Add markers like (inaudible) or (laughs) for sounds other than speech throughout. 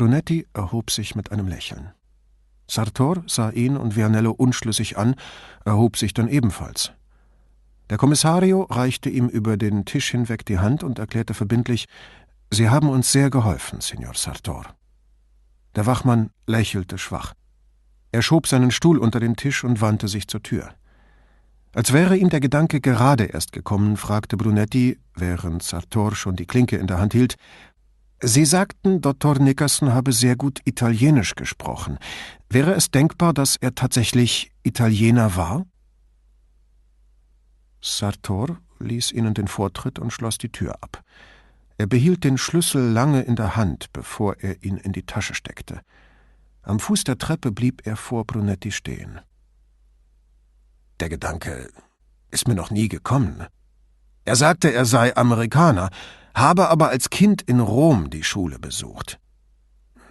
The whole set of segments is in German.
Brunetti erhob sich mit einem Lächeln. Sartor sah ihn und Vianello unschlüssig an, erhob sich dann ebenfalls. Der Kommissario reichte ihm über den Tisch hinweg die Hand und erklärte verbindlich: Sie haben uns sehr geholfen, Signor Sartor. Der Wachmann lächelte schwach. Er schob seinen Stuhl unter den Tisch und wandte sich zur Tür. Als wäre ihm der Gedanke gerade erst gekommen, fragte Brunetti, während Sartor schon die Klinke in der Hand hielt, Sie sagten, Dr. Nickerson habe sehr gut Italienisch gesprochen. Wäre es denkbar, dass er tatsächlich Italiener war? Sartor ließ ihnen den Vortritt und schloss die Tür ab. Er behielt den Schlüssel lange in der Hand, bevor er ihn in die Tasche steckte. Am Fuß der Treppe blieb er vor Brunetti stehen. Der Gedanke ist mir noch nie gekommen. Er sagte, er sei Amerikaner, habe aber als Kind in Rom die Schule besucht.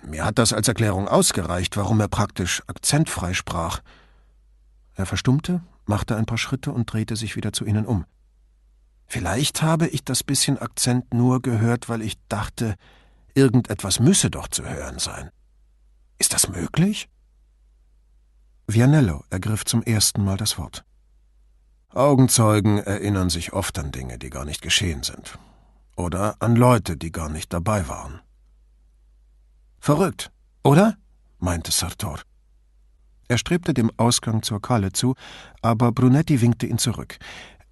Mir hat das als Erklärung ausgereicht, warum er praktisch akzentfrei sprach. Er verstummte, machte ein paar Schritte und drehte sich wieder zu ihnen um. Vielleicht habe ich das bisschen Akzent nur gehört, weil ich dachte, irgendetwas müsse doch zu hören sein. Ist das möglich? Vianello ergriff zum ersten Mal das Wort. Augenzeugen erinnern sich oft an Dinge, die gar nicht geschehen sind. Oder an Leute, die gar nicht dabei waren. Verrückt, oder? meinte Sartor. Er strebte dem Ausgang zur Kalle zu, aber Brunetti winkte ihn zurück.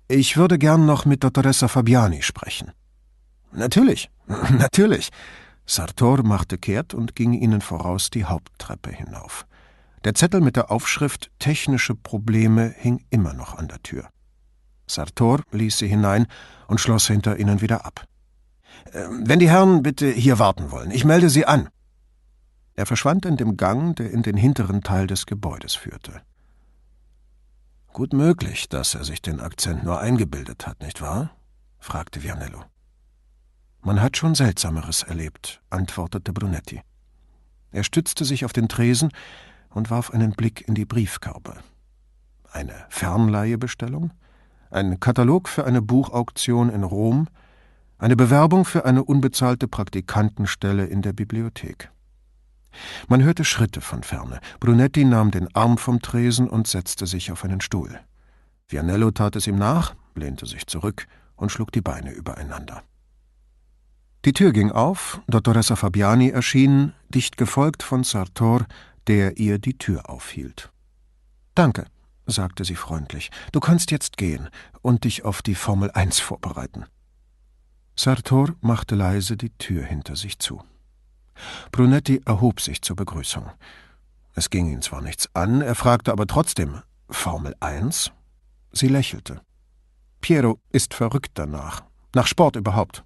Ich würde gern noch mit Dottoressa Fabiani sprechen. Natürlich, (laughs) natürlich. Sartor machte kehrt und ging ihnen voraus die Haupttreppe hinauf. Der Zettel mit der Aufschrift Technische Probleme hing immer noch an der Tür. Sartor ließ sie hinein und schloss hinter ihnen wieder ab. Ähm, wenn die Herren bitte hier warten wollen, ich melde sie an. Er verschwand in dem Gang, der in den hinteren Teil des Gebäudes führte. Gut möglich, dass er sich den Akzent nur eingebildet hat, nicht wahr? fragte Vianello. Man hat schon Seltsameres erlebt, antwortete Brunetti. Er stützte sich auf den Tresen und warf einen Blick in die Briefkörbe. Eine Fernleihebestellung? Ein Katalog für eine Buchauktion in Rom? Eine Bewerbung für eine unbezahlte Praktikantenstelle in der Bibliothek. Man hörte Schritte von ferne. Brunetti nahm den Arm vom Tresen und setzte sich auf einen Stuhl. Vianello tat es ihm nach, lehnte sich zurück und schlug die Beine übereinander. Die Tür ging auf, Dottoressa Fabiani erschien, dicht gefolgt von Sartor, der ihr die Tür aufhielt. Danke, sagte sie freundlich. Du kannst jetzt gehen und dich auf die Formel 1 vorbereiten. Sartor machte leise die Tür hinter sich zu. Brunetti erhob sich zur Begrüßung. Es ging ihn zwar nichts an, er fragte aber trotzdem Formel 1? Sie lächelte. Piero ist verrückt danach, nach Sport überhaupt.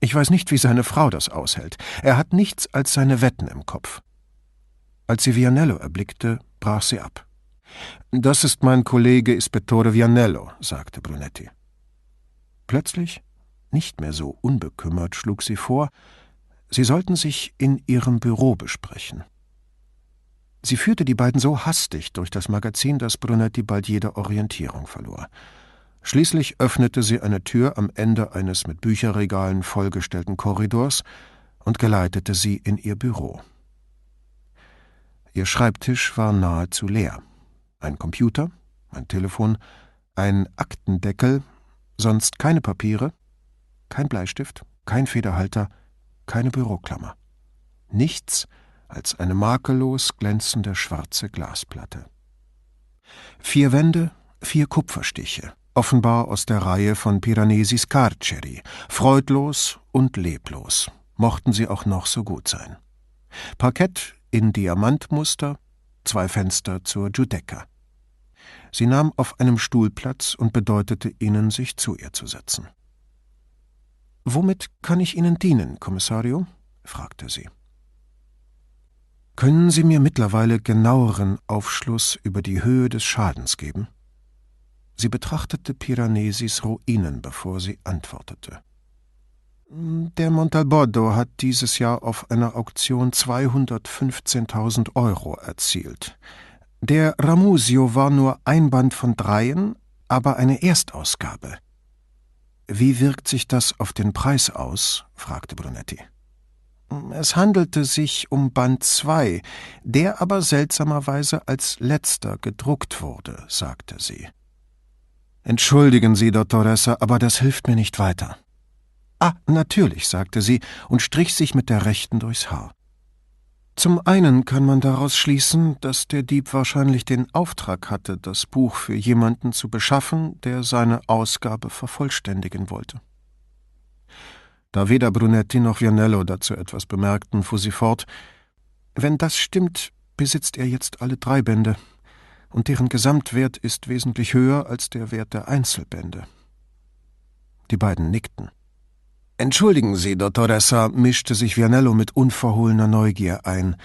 Ich weiß nicht, wie seine Frau das aushält. Er hat nichts als seine Wetten im Kopf. Als sie Vianello erblickte, brach sie ab. Das ist mein Kollege Ispettore Vianello, sagte Brunetti. Plötzlich, nicht mehr so unbekümmert, schlug sie vor, Sie sollten sich in ihrem Büro besprechen. Sie führte die beiden so hastig durch das Magazin, dass Brunetti bald jede Orientierung verlor. Schließlich öffnete sie eine Tür am Ende eines mit Bücherregalen vollgestellten Korridors und geleitete sie in ihr Büro. Ihr Schreibtisch war nahezu leer. Ein Computer, ein Telefon, ein Aktendeckel, sonst keine Papiere, kein Bleistift, kein Federhalter, keine Büroklammer. Nichts als eine makellos glänzende schwarze Glasplatte. Vier Wände, vier Kupferstiche, offenbar aus der Reihe von Piranesis Carceri, freudlos und leblos, mochten sie auch noch so gut sein. Parkett in Diamantmuster, zwei Fenster zur Giudecca. Sie nahm auf einem Stuhl Platz und bedeutete ihnen, sich zu ihr zu setzen. Womit kann ich Ihnen dienen, Kommissario? fragte sie. Können Sie mir mittlerweile genaueren Aufschluss über die Höhe des Schadens geben? Sie betrachtete Piranesis Ruinen, bevor sie antwortete. Der Montalbordo hat dieses Jahr auf einer Auktion 215.000 Euro erzielt. Der Ramusio war nur ein Band von dreien, aber eine Erstausgabe. Wie wirkt sich das auf den Preis aus? fragte Brunetti. Es handelte sich um Band 2, der aber seltsamerweise als letzter gedruckt wurde, sagte sie. Entschuldigen Sie, Dottoressa, aber das hilft mir nicht weiter. Ah, natürlich, sagte sie und strich sich mit der rechten durchs Haar. Zum einen kann man daraus schließen, dass der Dieb wahrscheinlich den Auftrag hatte, das Buch für jemanden zu beschaffen, der seine Ausgabe vervollständigen wollte. Da weder Brunetti noch Vianello dazu etwas bemerkten, fuhr sie fort Wenn das stimmt, besitzt er jetzt alle drei Bände, und deren Gesamtwert ist wesentlich höher als der Wert der Einzelbände. Die beiden nickten. Entschuldigen Sie, Dottoressa, mischte sich Vianello mit unverhohlener Neugier ein.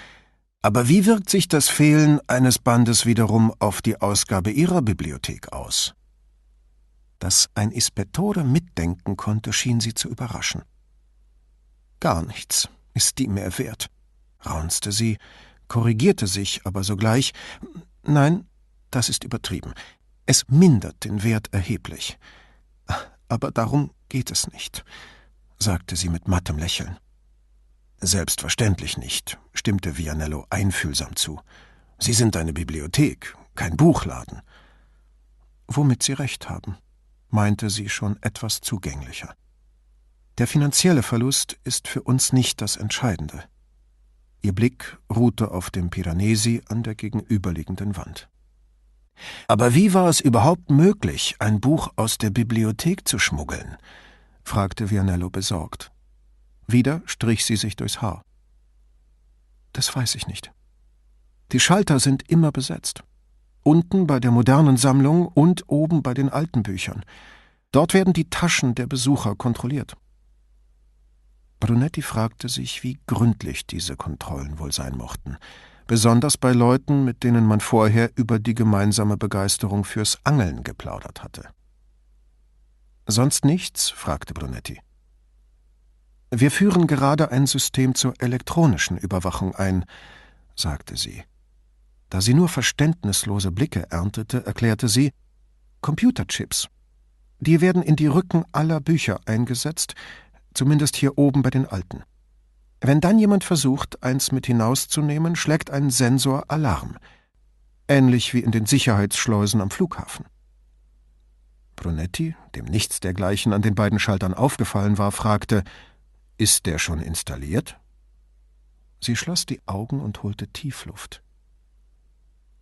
Aber wie wirkt sich das Fehlen eines Bandes wiederum auf die Ausgabe Ihrer Bibliothek aus? Dass ein Ispettore mitdenken konnte, schien sie zu überraschen. Gar nichts ist die mehr wert, raunzte sie, korrigierte sich aber sogleich. Nein, das ist übertrieben. Es mindert den Wert erheblich. Aber darum geht es nicht, sagte sie mit mattem Lächeln. Selbstverständlich nicht, stimmte Vianello einfühlsam zu. Sie sind eine Bibliothek, kein Buchladen. Womit Sie recht haben, meinte sie schon etwas zugänglicher. Der finanzielle Verlust ist für uns nicht das Entscheidende. Ihr Blick ruhte auf dem Piranesi an der gegenüberliegenden Wand. Aber wie war es überhaupt möglich, ein Buch aus der Bibliothek zu schmuggeln? Fragte Vianello besorgt. Wieder strich sie sich durchs Haar. Das weiß ich nicht. Die Schalter sind immer besetzt. Unten bei der modernen Sammlung und oben bei den alten Büchern. Dort werden die Taschen der Besucher kontrolliert. Brunetti fragte sich, wie gründlich diese Kontrollen wohl sein mochten, besonders bei Leuten, mit denen man vorher über die gemeinsame Begeisterung fürs Angeln geplaudert hatte. Sonst nichts? fragte Brunetti. Wir führen gerade ein System zur elektronischen Überwachung ein, sagte sie. Da sie nur verständnislose Blicke erntete, erklärte sie Computerchips. Die werden in die Rücken aller Bücher eingesetzt, zumindest hier oben bei den alten. Wenn dann jemand versucht, eins mit hinauszunehmen, schlägt ein Sensor Alarm. Ähnlich wie in den Sicherheitsschleusen am Flughafen. Brunetti, dem nichts dergleichen an den beiden Schaltern aufgefallen war, fragte: Ist der schon installiert? Sie schloss die Augen und holte Tiefluft.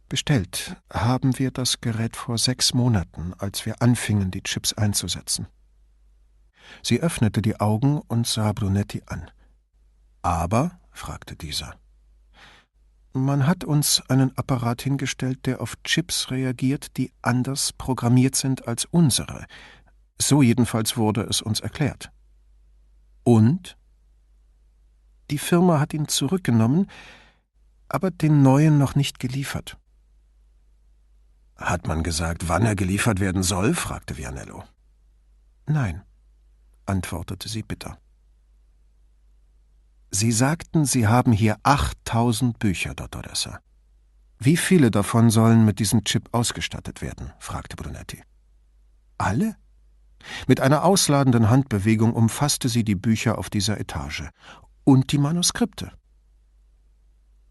Bestellt haben wir das Gerät vor sechs Monaten, als wir anfingen, die Chips einzusetzen. Sie öffnete die Augen und sah Brunetti an. Aber? fragte dieser. Man hat uns einen Apparat hingestellt, der auf Chips reagiert, die anders programmiert sind als unsere. So jedenfalls wurde es uns erklärt. Und? Die Firma hat ihn zurückgenommen, aber den neuen noch nicht geliefert. Hat man gesagt, wann er geliefert werden soll? fragte Vianello. Nein antwortete sie bitter. Sie sagten, Sie haben hier 8000 Bücher, Dottoressa. Wie viele davon sollen mit diesem Chip ausgestattet werden? fragte Brunetti. Alle? Mit einer ausladenden Handbewegung umfasste sie die Bücher auf dieser Etage und die Manuskripte.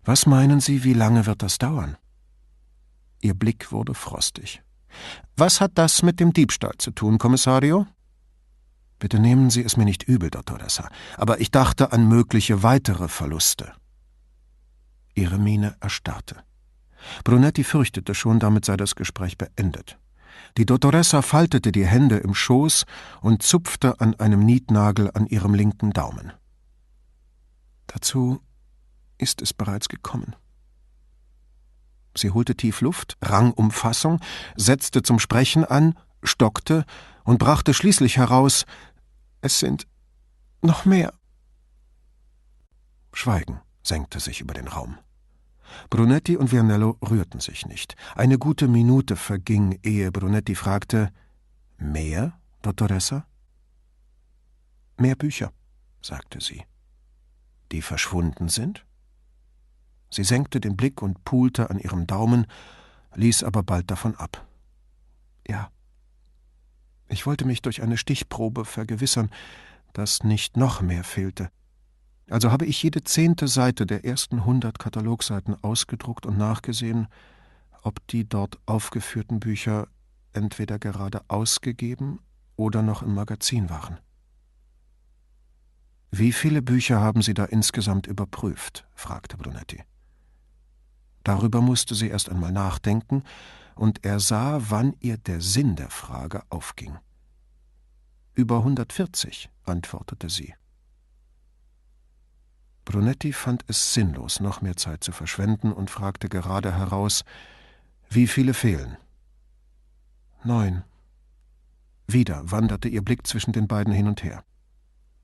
Was meinen Sie, wie lange wird das dauern? Ihr Blick wurde frostig. Was hat das mit dem Diebstahl zu tun, Kommissario? Bitte nehmen Sie es mir nicht übel, Dottoressa, aber ich dachte an mögliche weitere Verluste. Ihre Miene erstarrte. Brunetti fürchtete schon, damit sei das Gespräch beendet. Die Dottoressa faltete die Hände im Schoß und zupfte an einem Nietnagel an ihrem linken Daumen. Dazu ist es bereits gekommen. Sie holte tief Luft, rang um Fassung, setzte zum Sprechen an, stockte und brachte schließlich heraus es sind noch mehr. Schweigen senkte sich über den Raum. Brunetti und Vianello rührten sich nicht. Eine gute Minute verging, ehe Brunetti fragte: Mehr, Dottoressa? Mehr Bücher, sagte sie. Die verschwunden sind? Sie senkte den Blick und pulte an ihrem Daumen, ließ aber bald davon ab. Ja, ich wollte mich durch eine Stichprobe vergewissern, dass nicht noch mehr fehlte. Also habe ich jede zehnte Seite der ersten hundert Katalogseiten ausgedruckt und nachgesehen, ob die dort aufgeführten Bücher entweder gerade ausgegeben oder noch im Magazin waren. Wie viele Bücher haben Sie da insgesamt überprüft? fragte Brunetti. Darüber musste sie erst einmal nachdenken, und er sah, wann ihr der Sinn der Frage aufging. Über 140, antwortete sie. Brunetti fand es sinnlos, noch mehr Zeit zu verschwenden und fragte gerade heraus, wie viele fehlen? Neun. Wieder wanderte ihr Blick zwischen den beiden hin und her.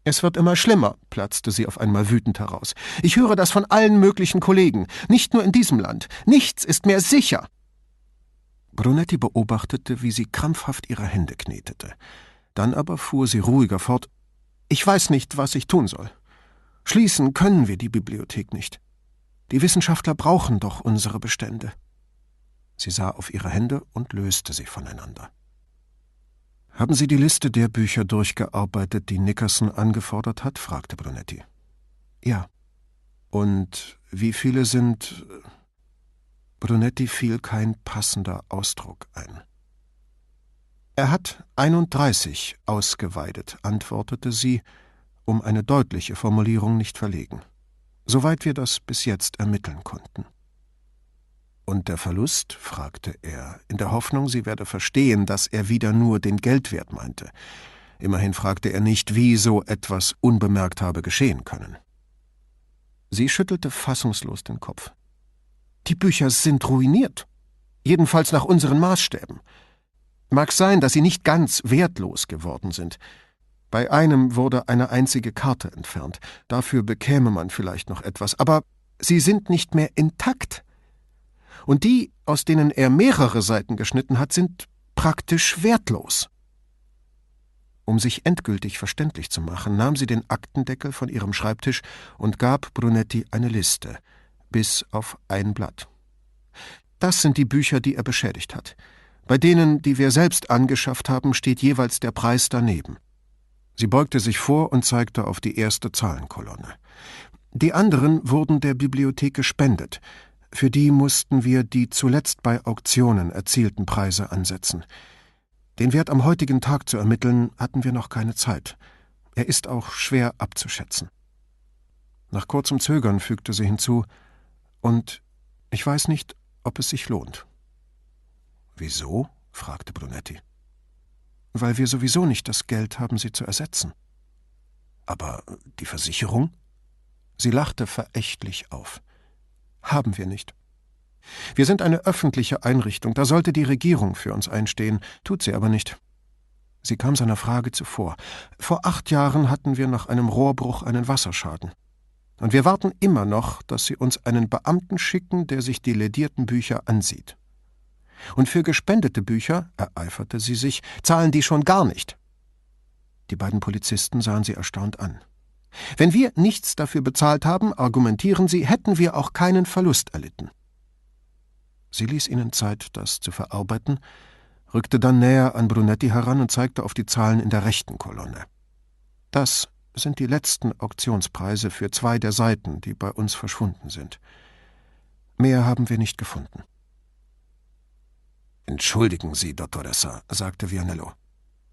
Es wird immer schlimmer, platzte sie auf einmal wütend heraus. Ich höre das von allen möglichen Kollegen, nicht nur in diesem Land. Nichts ist mehr sicher. Brunetti beobachtete, wie sie krampfhaft ihre Hände knetete. Dann aber fuhr sie ruhiger fort. Ich weiß nicht, was ich tun soll. Schließen können wir die Bibliothek nicht. Die Wissenschaftler brauchen doch unsere Bestände. Sie sah auf ihre Hände und löste sie voneinander. Haben Sie die Liste der Bücher durchgearbeitet, die Nickerson angefordert hat? fragte Brunetti. Ja. Und wie viele sind. Brunetti fiel kein passender Ausdruck ein. Er hat 31 ausgeweidet, antwortete sie, um eine deutliche Formulierung nicht verlegen, soweit wir das bis jetzt ermitteln konnten. Und der Verlust? fragte er, in der Hoffnung, sie werde verstehen, dass er wieder nur den Geldwert meinte. Immerhin fragte er nicht, wie so etwas unbemerkt habe geschehen können. Sie schüttelte fassungslos den Kopf. Die Bücher sind ruiniert. Jedenfalls nach unseren Maßstäben. Mag sein, dass sie nicht ganz wertlos geworden sind. Bei einem wurde eine einzige Karte entfernt. Dafür bekäme man vielleicht noch etwas. Aber sie sind nicht mehr intakt und die, aus denen er mehrere Seiten geschnitten hat, sind praktisch wertlos. Um sich endgültig verständlich zu machen, nahm sie den Aktendeckel von ihrem Schreibtisch und gab Brunetti eine Liste, bis auf ein Blatt. Das sind die Bücher, die er beschädigt hat. Bei denen, die wir selbst angeschafft haben, steht jeweils der Preis daneben. Sie beugte sich vor und zeigte auf die erste Zahlenkolonne. Die anderen wurden der Bibliothek gespendet, für die mussten wir die zuletzt bei Auktionen erzielten Preise ansetzen. Den Wert am heutigen Tag zu ermitteln, hatten wir noch keine Zeit. Er ist auch schwer abzuschätzen. Nach kurzem Zögern fügte sie hinzu, und ich weiß nicht, ob es sich lohnt. Wieso? fragte Brunetti. Weil wir sowieso nicht das Geld haben, sie zu ersetzen. Aber die Versicherung? Sie lachte verächtlich auf. Haben wir nicht. Wir sind eine öffentliche Einrichtung, da sollte die Regierung für uns einstehen, tut sie aber nicht. Sie kam seiner Frage zuvor. Vor acht Jahren hatten wir nach einem Rohrbruch einen Wasserschaden. Und wir warten immer noch, dass sie uns einen Beamten schicken, der sich die ledierten Bücher ansieht. Und für gespendete Bücher, ereiferte sie sich, zahlen die schon gar nicht. Die beiden Polizisten sahen sie erstaunt an. Wenn wir nichts dafür bezahlt haben, argumentieren sie, hätten wir auch keinen Verlust erlitten. Sie ließ ihnen Zeit, das zu verarbeiten, rückte dann näher an Brunetti heran und zeigte auf die Zahlen in der rechten Kolonne. Das sind die letzten Auktionspreise für zwei der Seiten, die bei uns verschwunden sind. Mehr haben wir nicht gefunden. Entschuldigen Sie, Dottoressa, sagte Vianello.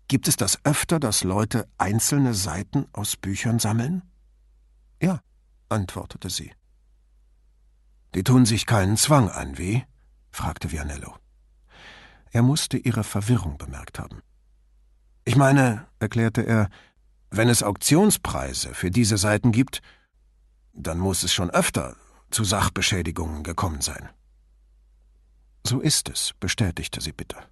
Gibt es das öfter, dass Leute einzelne Seiten aus Büchern sammeln? Ja, antwortete sie. Die tun sich keinen Zwang an, wie? fragte Vianello. Er musste ihre Verwirrung bemerkt haben. Ich meine, erklärte er, wenn es Auktionspreise für diese Seiten gibt, dann muss es schon öfter zu Sachbeschädigungen gekommen sein. So ist es, bestätigte sie bitter.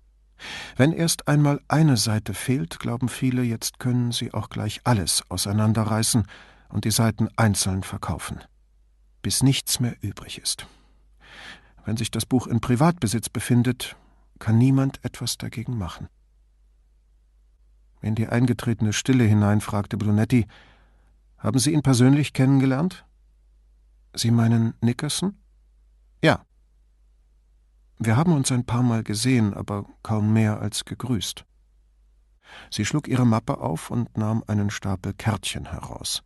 Wenn erst einmal eine Seite fehlt, glauben viele, jetzt können sie auch gleich alles auseinanderreißen und die Seiten einzeln verkaufen, bis nichts mehr übrig ist. Wenn sich das Buch in Privatbesitz befindet, kann niemand etwas dagegen machen. In die eingetretene Stille hinein fragte Brunetti, haben Sie ihn persönlich kennengelernt? Sie meinen Nickerson? Ja, wir haben uns ein paar Mal gesehen, aber kaum mehr als gegrüßt. Sie schlug ihre Mappe auf und nahm einen Stapel Kärtchen heraus.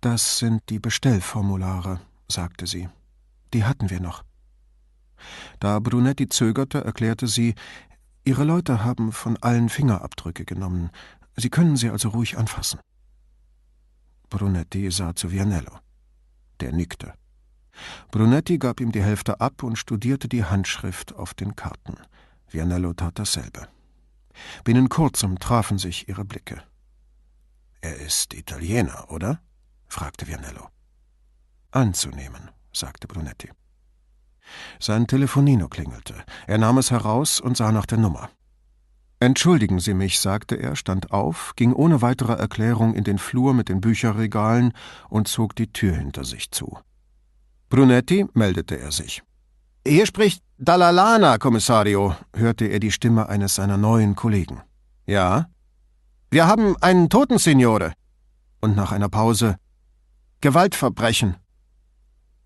Das sind die Bestellformulare, sagte sie. Die hatten wir noch. Da Brunetti zögerte, erklärte sie, Ihre Leute haben von allen Fingerabdrücke genommen. Sie können sie also ruhig anfassen. Brunetti sah zu Vianello. Der nickte. Brunetti gab ihm die Hälfte ab und studierte die Handschrift auf den Karten. Vianello tat dasselbe. Binnen kurzem trafen sich ihre Blicke. Er ist Italiener, oder? fragte Vianello. Anzunehmen, sagte Brunetti. Sein Telefonino klingelte. Er nahm es heraus und sah nach der Nummer. Entschuldigen Sie mich, sagte er, stand auf, ging ohne weitere Erklärung in den Flur mit den Bücherregalen und zog die Tür hinter sich zu. Brunetti meldete er sich. Hier spricht Dalalana, Kommissario, hörte er die Stimme eines seiner neuen Kollegen. Ja? Wir haben einen Toten, Signore. Und nach einer Pause Gewaltverbrechen.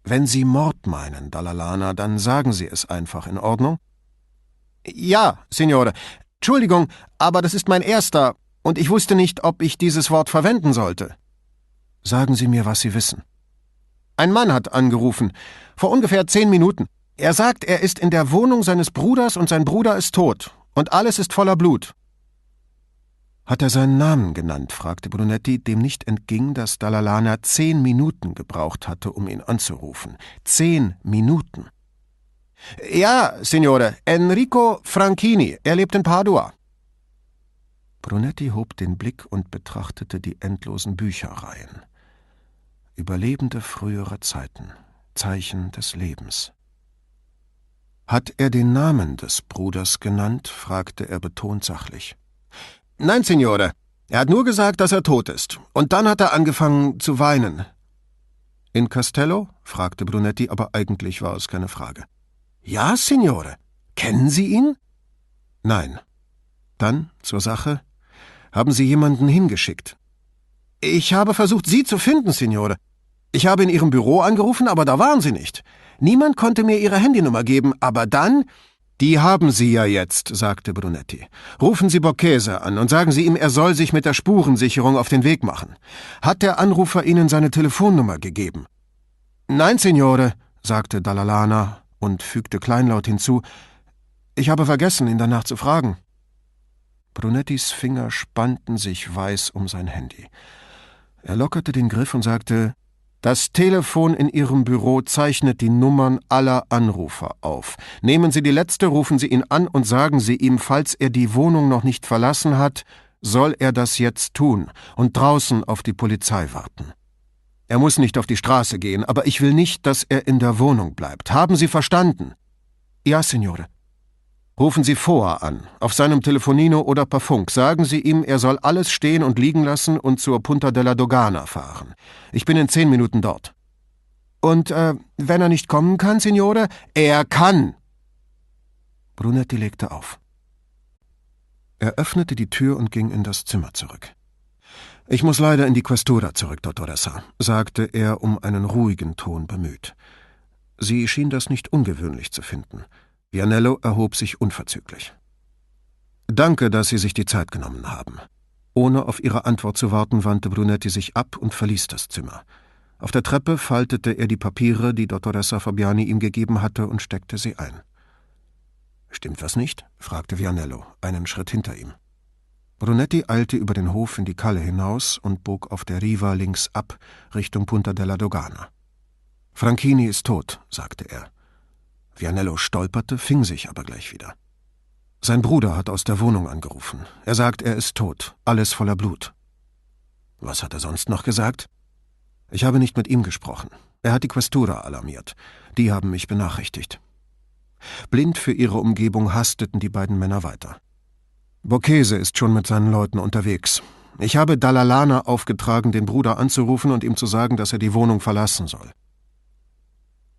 Wenn Sie Mord meinen, Dalalana, dann sagen Sie es einfach, in Ordnung? Ja, Signore. Entschuldigung, aber das ist mein erster, und ich wusste nicht, ob ich dieses Wort verwenden sollte. Sagen Sie mir, was Sie wissen. Ein Mann hat angerufen, vor ungefähr zehn Minuten. Er sagt, er ist in der Wohnung seines Bruders und sein Bruder ist tot, und alles ist voller Blut. Hat er seinen Namen genannt? fragte Brunetti, dem nicht entging, dass Dalalana zehn Minuten gebraucht hatte, um ihn anzurufen. Zehn Minuten. Ja, Signore, Enrico Franchini. Er lebt in Padua. Brunetti hob den Blick und betrachtete die endlosen Bücherreihen. Überlebende früherer Zeiten, Zeichen des Lebens. Hat er den Namen des Bruders genannt? fragte er betont sachlich. Nein, Signore. Er hat nur gesagt, dass er tot ist. Und dann hat er angefangen zu weinen. In Castello? fragte Brunetti, aber eigentlich war es keine Frage. Ja, Signore. Kennen Sie ihn? Nein. Dann zur Sache. Haben Sie jemanden hingeschickt? Ich habe versucht, Sie zu finden, Signore. Ich habe in Ihrem Büro angerufen, aber da waren Sie nicht. Niemand konnte mir Ihre Handynummer geben, aber dann die haben Sie ja jetzt, sagte Brunetti. Rufen Sie Borghese an und sagen Sie ihm, er soll sich mit der Spurensicherung auf den Weg machen. Hat der Anrufer Ihnen seine Telefonnummer gegeben? Nein, Signore, sagte Dalalana und fügte kleinlaut hinzu, ich habe vergessen, ihn danach zu fragen. Brunettis Finger spannten sich weiß um sein Handy. Er lockerte den Griff und sagte, das Telefon in Ihrem Büro zeichnet die Nummern aller Anrufer auf. Nehmen Sie die letzte, rufen Sie ihn an und sagen Sie ihm, falls er die Wohnung noch nicht verlassen hat, soll er das jetzt tun und draußen auf die Polizei warten. Er muss nicht auf die Straße gehen, aber ich will nicht, dass er in der Wohnung bleibt. Haben Sie verstanden? Ja, Signore. Rufen Sie vor an, auf seinem Telefonino oder per Funk. Sagen Sie ihm, er soll alles stehen und liegen lassen und zur Punta della Dogana fahren. Ich bin in zehn Minuten dort. Und äh, wenn er nicht kommen kann, Signore? Er kann! Brunetti legte auf. Er öffnete die Tür und ging in das Zimmer zurück. Ich muss leider in die Questura zurück, Dottoressa, sagte er um einen ruhigen Ton bemüht. Sie schien das nicht ungewöhnlich zu finden. Vianello erhob sich unverzüglich. Danke, dass Sie sich die Zeit genommen haben. Ohne auf ihre Antwort zu warten, wandte Brunetti sich ab und verließ das Zimmer. Auf der Treppe faltete er die Papiere, die Dottoressa Fabiani ihm gegeben hatte, und steckte sie ein. Stimmt was nicht? fragte Vianello, einen Schritt hinter ihm. Brunetti eilte über den Hof in die Kalle hinaus und bog auf der Riva links ab, Richtung Punta della Dogana. Franchini ist tot, sagte er. Vianello stolperte, fing sich aber gleich wieder. Sein Bruder hat aus der Wohnung angerufen. Er sagt, er ist tot, alles voller Blut. Was hat er sonst noch gesagt? Ich habe nicht mit ihm gesprochen. Er hat die Questura alarmiert. Die haben mich benachrichtigt. Blind für ihre Umgebung hasteten die beiden Männer weiter. Borghese ist schon mit seinen Leuten unterwegs. Ich habe Dalalana aufgetragen, den Bruder anzurufen und ihm zu sagen, dass er die Wohnung verlassen soll.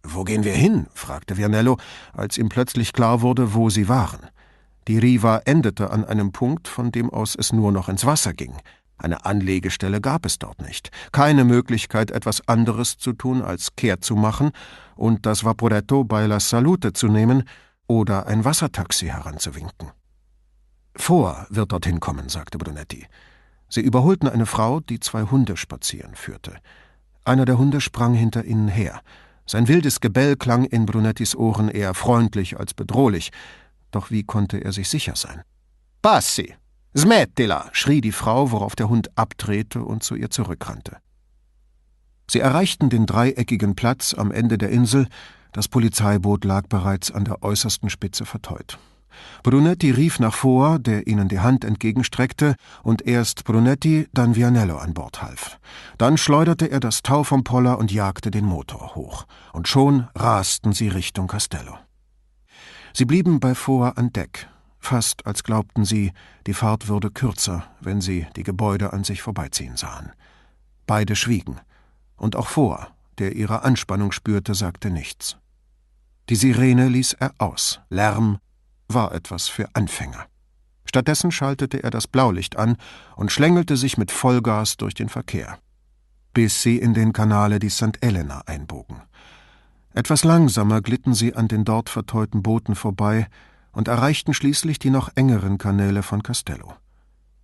Wo gehen wir hin? fragte Vianello, als ihm plötzlich klar wurde, wo sie waren. Die Riva endete an einem Punkt, von dem aus es nur noch ins Wasser ging. Eine Anlegestelle gab es dort nicht. Keine Möglichkeit, etwas anderes zu tun, als kehrt zu machen und das Vaporetto bei La Salute zu nehmen oder ein Wassertaxi heranzuwinken. Vor wird dorthin kommen, sagte Brunetti. Sie überholten eine Frau, die zwei Hunde spazieren führte. Einer der Hunde sprang hinter ihnen her. Sein wildes Gebell klang in Brunettis Ohren eher freundlich als bedrohlich. Doch wie konnte er sich sicher sein? Passi! Smettila! schrie die Frau, worauf der Hund abdrehte und zu ihr zurückrannte. Sie erreichten den dreieckigen Platz am Ende der Insel, das Polizeiboot lag bereits an der äußersten Spitze verteut. Brunetti rief nach vor, der ihnen die Hand entgegenstreckte, und erst Brunetti, dann Vianello an Bord half. Dann schleuderte er das Tau vom Poller und jagte den Motor hoch. Und schon rasten sie Richtung Castello. Sie blieben bei Foa an Deck, fast als glaubten sie, die Fahrt würde kürzer, wenn sie die Gebäude an sich vorbeiziehen sahen. Beide schwiegen, und auch Foa, der ihre Anspannung spürte, sagte nichts. Die Sirene ließ er aus, Lärm war etwas für Anfänger. Stattdessen schaltete er das Blaulicht an und schlängelte sich mit Vollgas durch den Verkehr, bis sie in den Kanale di St. Elena einbogen. Etwas langsamer glitten sie an den dort verteuten Booten vorbei und erreichten schließlich die noch engeren Kanäle von Castello.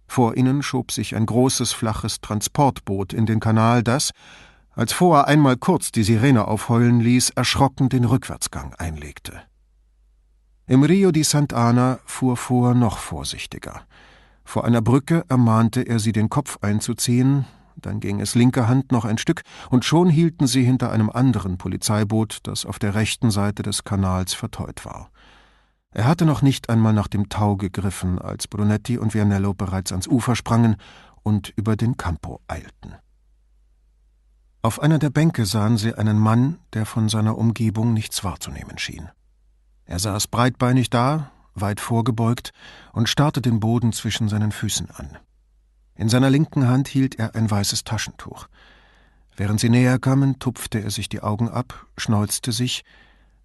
Vor ihnen schob sich ein großes, flaches Transportboot in den Kanal, das, als vorher einmal kurz die Sirene aufheulen ließ, erschrocken den Rückwärtsgang einlegte. Im Rio di Sant'Ana fuhr vor noch vorsichtiger. Vor einer Brücke ermahnte er sie, den Kopf einzuziehen, dann ging es linke Hand noch ein Stück, und schon hielten sie hinter einem anderen Polizeiboot, das auf der rechten Seite des Kanals verteut war. Er hatte noch nicht einmal nach dem Tau gegriffen, als Brunetti und Vianello bereits ans Ufer sprangen und über den Campo eilten. Auf einer der Bänke sahen sie einen Mann, der von seiner Umgebung nichts wahrzunehmen schien. Er saß breitbeinig da, weit vorgebeugt, und starrte den Boden zwischen seinen Füßen an. In seiner linken Hand hielt er ein weißes Taschentuch. Während sie näher kamen, tupfte er sich die Augen ab, schneuzte sich,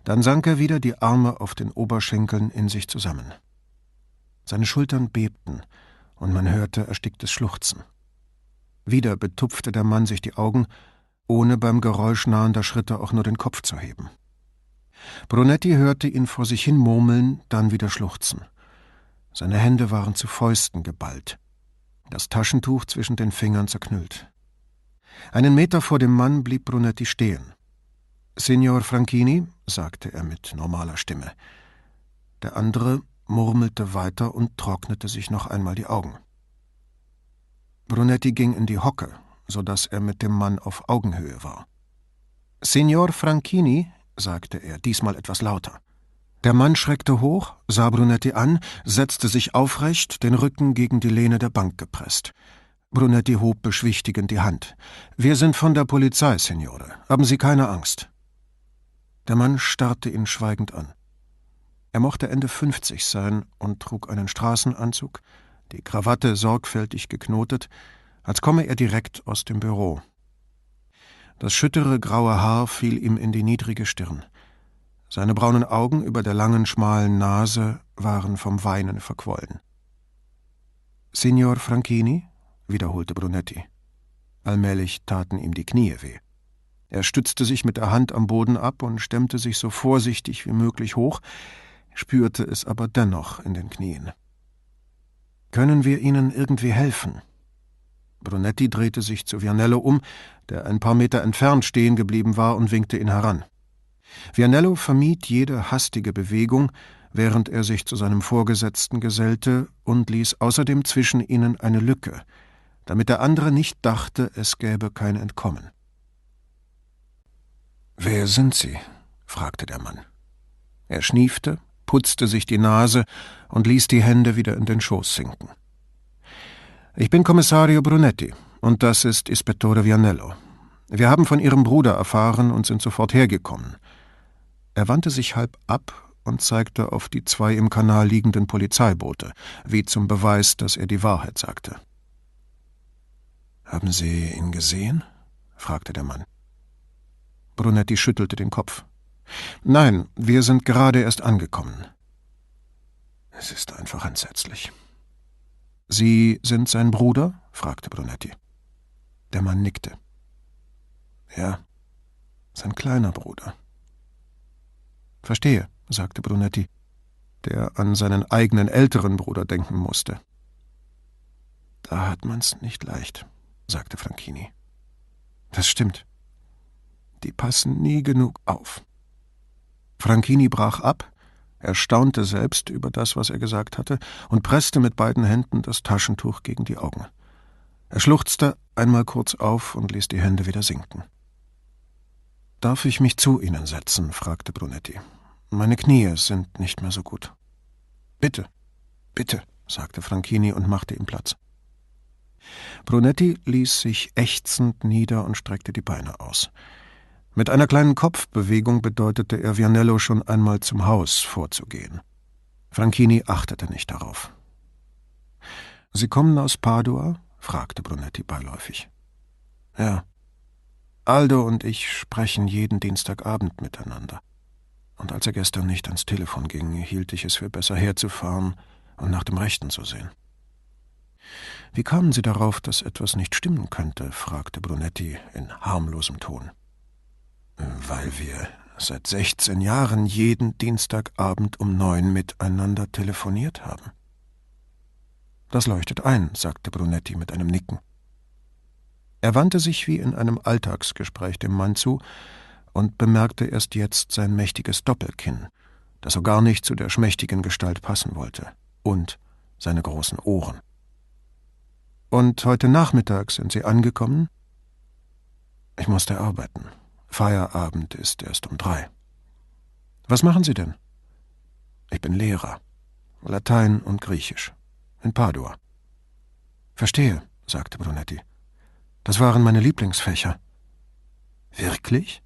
dann sank er wieder die Arme auf den Oberschenkeln in sich zusammen. Seine Schultern bebten, und man hörte ersticktes Schluchzen. Wieder betupfte der Mann sich die Augen, ohne beim Geräusch nahender Schritte auch nur den Kopf zu heben. Brunetti hörte ihn vor sich hin murmeln, dann wieder schluchzen. Seine Hände waren zu Fäusten geballt, das Taschentuch zwischen den Fingern zerknüllt. Einen Meter vor dem Mann blieb Brunetti stehen. Signor Franchini, sagte er mit normaler Stimme. Der andere murmelte weiter und trocknete sich noch einmal die Augen. Brunetti ging in die Hocke, so dass er mit dem Mann auf Augenhöhe war. Signor Franchini, sagte er, diesmal etwas lauter. Der Mann schreckte hoch, sah Brunetti an, setzte sich aufrecht, den Rücken gegen die Lehne der Bank gepresst. Brunetti hob beschwichtigend die Hand. Wir sind von der Polizei, Signore. Haben Sie keine Angst. Der Mann starrte ihn schweigend an. Er mochte Ende fünfzig sein und trug einen Straßenanzug, die Krawatte sorgfältig geknotet, als komme er direkt aus dem Büro. Das schüttere graue Haar fiel ihm in die niedrige Stirn. Seine braunen Augen über der langen, schmalen Nase waren vom Weinen verquollen. Signor Franchini? wiederholte Brunetti. Allmählich taten ihm die Knie weh. Er stützte sich mit der Hand am Boden ab und stemmte sich so vorsichtig wie möglich hoch, spürte es aber dennoch in den Knien. Können wir Ihnen irgendwie helfen? Brunetti drehte sich zu Vianello um, der ein paar Meter entfernt stehen geblieben war, und winkte ihn heran. Vianello vermied jede hastige Bewegung, während er sich zu seinem Vorgesetzten gesellte und ließ außerdem zwischen ihnen eine Lücke, damit der andere nicht dachte, es gäbe kein Entkommen. Wer sind Sie? fragte der Mann. Er schniefte, putzte sich die Nase und ließ die Hände wieder in den Schoß sinken. Ich bin Kommissario Brunetti und das ist Ispettore Vianello. Wir haben von Ihrem Bruder erfahren und sind sofort hergekommen. Er wandte sich halb ab und zeigte auf die zwei im Kanal liegenden Polizeiboote, wie zum Beweis, dass er die Wahrheit sagte. Haben Sie ihn gesehen? fragte der Mann. Brunetti schüttelte den Kopf. Nein, wir sind gerade erst angekommen. Es ist einfach entsetzlich. Sie sind sein Bruder? fragte Brunetti. Der Mann nickte. Ja, sein kleiner Bruder. Verstehe, sagte Brunetti, der an seinen eigenen älteren Bruder denken musste. Da hat man's nicht leicht, sagte Franchini. Das stimmt, die passen nie genug auf. Franchini brach ab, er staunte selbst über das, was er gesagt hatte, und presste mit beiden Händen das Taschentuch gegen die Augen. Er schluchzte einmal kurz auf und ließ die Hände wieder sinken. Darf ich mich zu Ihnen setzen? fragte Brunetti. Meine Knie sind nicht mehr so gut. Bitte, bitte, sagte Franchini und machte ihm Platz. Brunetti ließ sich ächzend nieder und streckte die Beine aus. Mit einer kleinen Kopfbewegung bedeutete er Vianello schon einmal zum Haus vorzugehen. Franchini achtete nicht darauf. Sie kommen aus Padua? fragte Brunetti beiläufig. Ja. Aldo und ich sprechen jeden Dienstagabend miteinander. Und als er gestern nicht ans Telefon ging, hielt ich es für besser herzufahren und nach dem Rechten zu sehen. Wie kamen Sie darauf, dass etwas nicht stimmen könnte? fragte Brunetti in harmlosem Ton. Weil wir seit 16 Jahren jeden Dienstagabend um neun miteinander telefoniert haben. Das leuchtet ein, sagte Brunetti mit einem Nicken. Er wandte sich wie in einem Alltagsgespräch dem Mann zu und bemerkte erst jetzt sein mächtiges Doppelkinn, das so gar nicht zu der schmächtigen Gestalt passen wollte, und seine großen Ohren. Und heute Nachmittag sind Sie angekommen? Ich musste arbeiten. Feierabend ist erst um drei. Was machen Sie denn? Ich bin Lehrer. Latein und Griechisch. In Padua. Verstehe, sagte Brunetti. Das waren meine Lieblingsfächer. Wirklich?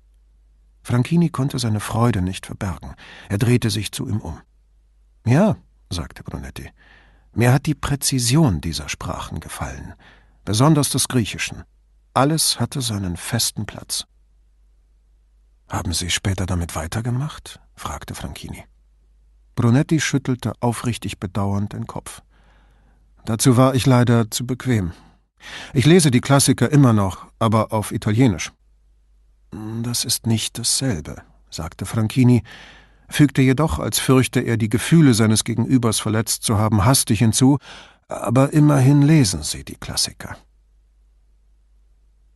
Franchini konnte seine Freude nicht verbergen. Er drehte sich zu ihm um. Ja, sagte Brunetti. Mir hat die Präzision dieser Sprachen gefallen, besonders des Griechischen. Alles hatte seinen festen Platz. Haben Sie später damit weitergemacht? fragte Franchini. Brunetti schüttelte aufrichtig bedauernd den Kopf. Dazu war ich leider zu bequem. Ich lese die Klassiker immer noch, aber auf Italienisch. Das ist nicht dasselbe, sagte Franchini, fügte jedoch, als fürchte er die Gefühle seines Gegenübers verletzt zu haben, hastig hinzu, aber immerhin lesen Sie die Klassiker.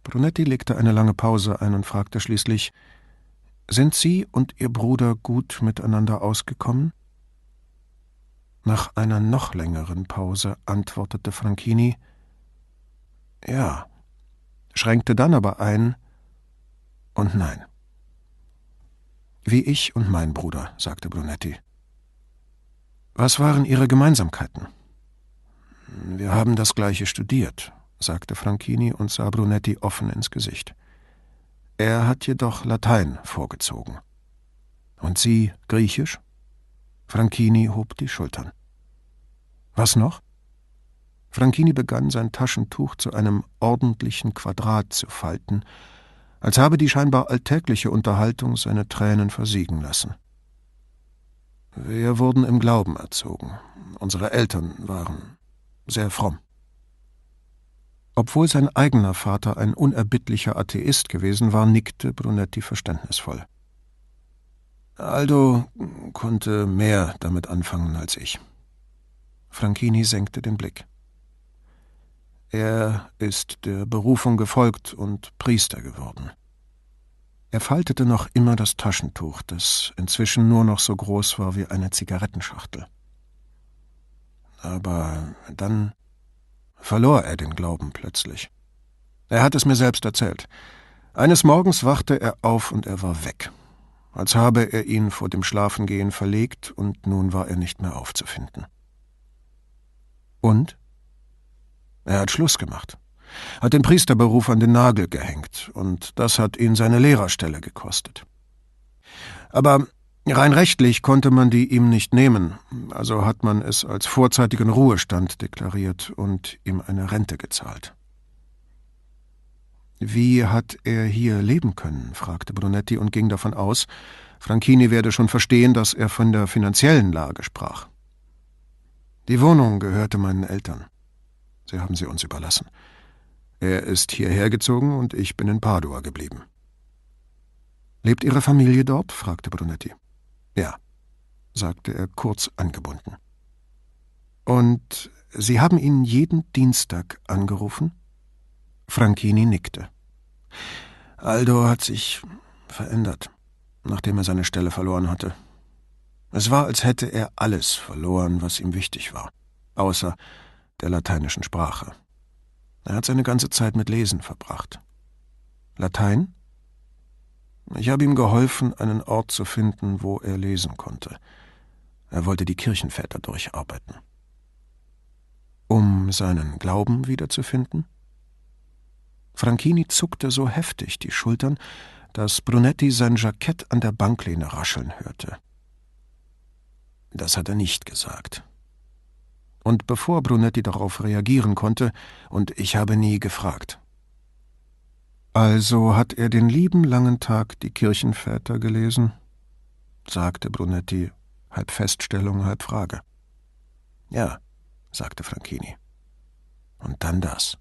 Brunetti legte eine lange Pause ein und fragte schließlich Sind Sie und Ihr Bruder gut miteinander ausgekommen? Nach einer noch längeren Pause antwortete Franchini Ja, schränkte dann aber ein und nein. Wie ich und mein Bruder, sagte Brunetti. Was waren Ihre Gemeinsamkeiten? Wir haben das gleiche studiert, sagte Franchini und sah Brunetti offen ins Gesicht. Er hat jedoch Latein vorgezogen. Und Sie Griechisch? Franchini hob die Schultern. Was noch? Franchini begann sein Taschentuch zu einem ordentlichen Quadrat zu falten als habe die scheinbar alltägliche Unterhaltung seine Tränen versiegen lassen. Wir wurden im Glauben erzogen. Unsere Eltern waren sehr fromm. Obwohl sein eigener Vater ein unerbittlicher Atheist gewesen war, nickte Brunetti verständnisvoll. Aldo konnte mehr damit anfangen als ich. Franchini senkte den Blick. Er ist der Berufung gefolgt und Priester geworden. Er faltete noch immer das Taschentuch, das inzwischen nur noch so groß war wie eine Zigarettenschachtel. Aber dann verlor er den Glauben plötzlich. Er hat es mir selbst erzählt. Eines Morgens wachte er auf und er war weg, als habe er ihn vor dem Schlafengehen verlegt und nun war er nicht mehr aufzufinden. Und? Er hat Schluss gemacht, hat den Priesterberuf an den Nagel gehängt, und das hat ihn seine Lehrerstelle gekostet. Aber rein rechtlich konnte man die ihm nicht nehmen, also hat man es als vorzeitigen Ruhestand deklariert und ihm eine Rente gezahlt. Wie hat er hier leben können? fragte Brunetti und ging davon aus, Franchini werde schon verstehen, dass er von der finanziellen Lage sprach. Die Wohnung gehörte meinen Eltern. Sie haben sie uns überlassen. Er ist hierher gezogen und ich bin in Padua geblieben. Lebt Ihre Familie dort? fragte Brunetti. Ja, sagte er kurz angebunden. Und Sie haben ihn jeden Dienstag angerufen? Franchini nickte. Aldo hat sich verändert, nachdem er seine Stelle verloren hatte. Es war, als hätte er alles verloren, was ihm wichtig war, außer der lateinischen Sprache. Er hat seine ganze Zeit mit Lesen verbracht. Latein? Ich habe ihm geholfen, einen Ort zu finden, wo er lesen konnte. Er wollte die Kirchenväter durcharbeiten. Um seinen Glauben wiederzufinden? Franchini zuckte so heftig die Schultern, dass Brunetti sein Jackett an der Banklehne rascheln hörte. Das hat er nicht gesagt. Und bevor Brunetti darauf reagieren konnte, und ich habe nie gefragt. Also hat er den lieben langen Tag die Kirchenväter gelesen? sagte Brunetti, halb Feststellung, halb Frage. Ja, sagte Franchini. Und dann das.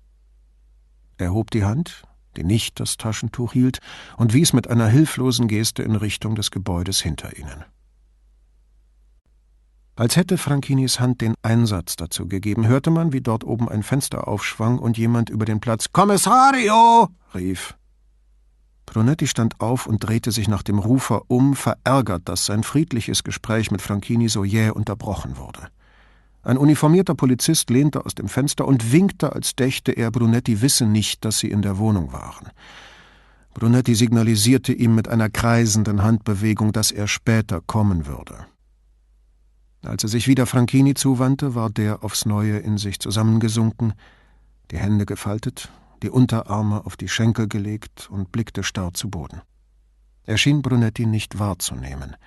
Er hob die Hand, die nicht das Taschentuch hielt, und wies mit einer hilflosen Geste in Richtung des Gebäudes hinter ihnen. Als hätte Franchinis Hand den Einsatz dazu gegeben, hörte man, wie dort oben ein Fenster aufschwang und jemand über den Platz Kommissario rief. Brunetti stand auf und drehte sich nach dem Rufer um, verärgert, dass sein friedliches Gespräch mit Franchini so jäh unterbrochen wurde. Ein uniformierter Polizist lehnte aus dem Fenster und winkte, als dächte er, Brunetti wisse nicht, dass sie in der Wohnung waren. Brunetti signalisierte ihm mit einer kreisenden Handbewegung, dass er später kommen würde. Als er sich wieder Franchini zuwandte, war der aufs Neue in sich zusammengesunken, die Hände gefaltet, die Unterarme auf die Schenkel gelegt und blickte starr zu Boden. Er schien Brunetti nicht wahrzunehmen,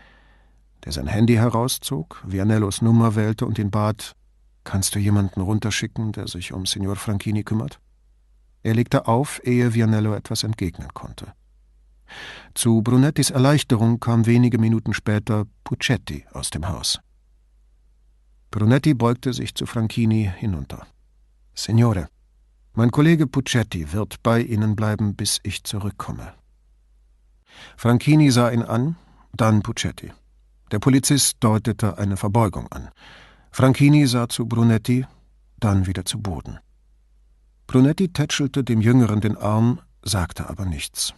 der sein Handy herauszog, Vianellos Nummer wählte und ihn bat, Kannst du jemanden runterschicken, der sich um Signor Franchini kümmert? Er legte auf, ehe Vianello etwas entgegnen konnte. Zu Brunettis Erleichterung kam wenige Minuten später Puccetti aus dem Haus. Brunetti beugte sich zu Franchini hinunter. Signore, mein Kollege Puccetti wird bei Ihnen bleiben, bis ich zurückkomme. Franchini sah ihn an, dann Puccetti. Der Polizist deutete eine Verbeugung an. Franchini sah zu Brunetti, dann wieder zu Boden. Brunetti tätschelte dem Jüngeren den Arm, sagte aber nichts.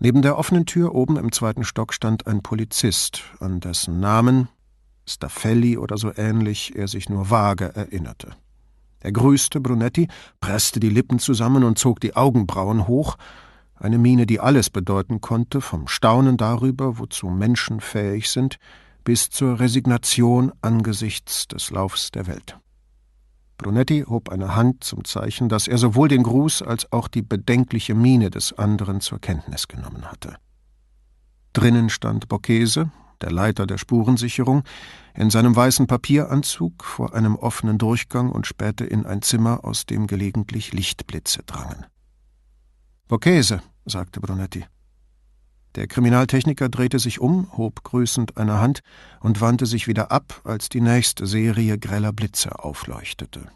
Neben der offenen Tür oben im zweiten Stock stand ein Polizist, an dessen Namen, Staffelli oder so ähnlich, er sich nur vage erinnerte. Er grüßte Brunetti, presste die Lippen zusammen und zog die Augenbrauen hoch, eine Miene, die alles bedeuten konnte, vom Staunen darüber, wozu Menschen fähig sind, bis zur Resignation angesichts des Laufs der Welt. Brunetti hob eine Hand zum Zeichen, dass er sowohl den Gruß als auch die bedenkliche Miene des anderen zur Kenntnis genommen hatte. Drinnen stand Bocchese, der Leiter der Spurensicherung, in seinem weißen Papieranzug vor einem offenen Durchgang und spähte in ein Zimmer, aus dem gelegentlich Lichtblitze drangen. Bocchese, sagte Brunetti. Der Kriminaltechniker drehte sich um, hob grüßend eine Hand und wandte sich wieder ab, als die nächste Serie greller Blitze aufleuchtete.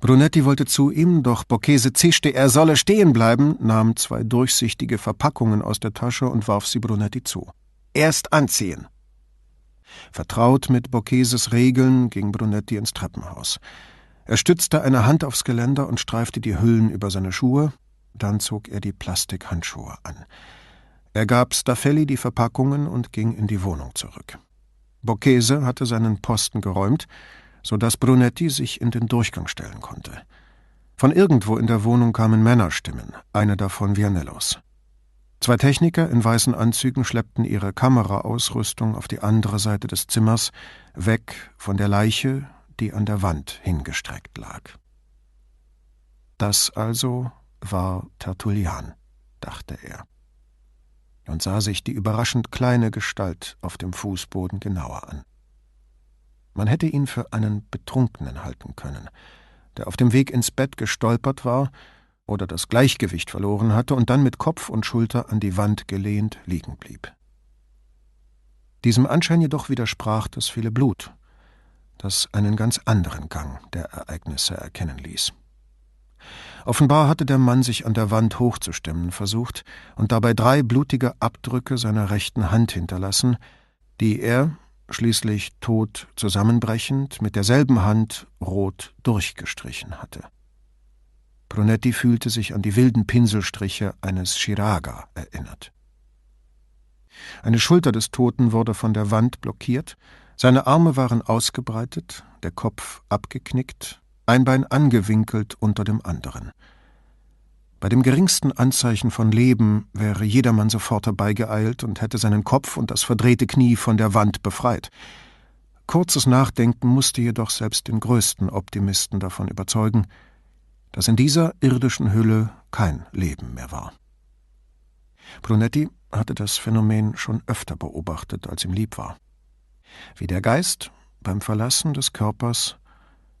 Brunetti wollte zu ihm, doch Bocchese zischte, er solle stehen bleiben, nahm zwei durchsichtige Verpackungen aus der Tasche und warf sie Brunetti zu. Erst anziehen. Vertraut mit Boccheses Regeln ging Brunetti ins Treppenhaus. Er stützte eine Hand aufs Geländer und streifte die Hüllen über seine Schuhe, dann zog er die Plastikhandschuhe an. Er gab Staffelli die Verpackungen und ging in die Wohnung zurück. Bocchese hatte seinen Posten geräumt, so dass Brunetti sich in den Durchgang stellen konnte. Von irgendwo in der Wohnung kamen Männerstimmen, eine davon Vianellos. Zwei Techniker in weißen Anzügen schleppten ihre Kameraausrüstung auf die andere Seite des Zimmers, weg von der Leiche, die an der Wand hingestreckt lag. Das also war Tertullian, dachte er, und sah sich die überraschend kleine Gestalt auf dem Fußboden genauer an. Man hätte ihn für einen Betrunkenen halten können, der auf dem Weg ins Bett gestolpert war oder das Gleichgewicht verloren hatte und dann mit Kopf und Schulter an die Wand gelehnt liegen blieb. Diesem Anschein jedoch widersprach das viele Blut, das einen ganz anderen Gang der Ereignisse erkennen ließ. Offenbar hatte der Mann sich an der Wand hochzustemmen versucht und dabei drei blutige Abdrücke seiner rechten Hand hinterlassen, die er, schließlich tot zusammenbrechend, mit derselben Hand rot durchgestrichen hatte. Brunetti fühlte sich an die wilden Pinselstriche eines Chiraga erinnert. Eine Schulter des Toten wurde von der Wand blockiert, seine Arme waren ausgebreitet, der Kopf abgeknickt, ein Bein angewinkelt unter dem anderen. Bei dem geringsten Anzeichen von Leben wäre jedermann sofort herbeigeeilt und hätte seinen Kopf und das verdrehte Knie von der Wand befreit. Kurzes Nachdenken musste jedoch selbst den größten Optimisten davon überzeugen, dass in dieser irdischen Hülle kein Leben mehr war. Brunetti hatte das Phänomen schon öfter beobachtet, als ihm lieb war. Wie der Geist beim Verlassen des Körpers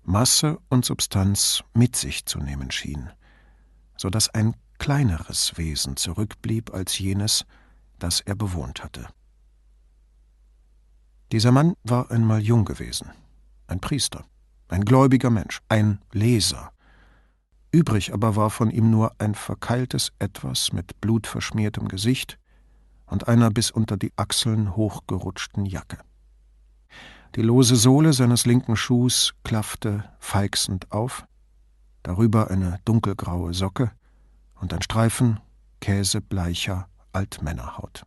Masse und Substanz mit sich zu nehmen schien, so dass ein kleineres Wesen zurückblieb als jenes, das er bewohnt hatte. Dieser Mann war einmal jung gewesen, ein Priester, ein gläubiger Mensch, ein Leser. Übrig aber war von ihm nur ein verkeiltes Etwas mit blutverschmiertem Gesicht und einer bis unter die Achseln hochgerutschten Jacke. Die lose Sohle seines linken Schuhs klaffte feixend auf, darüber eine dunkelgraue Socke und ein Streifen käsebleicher Altmännerhaut.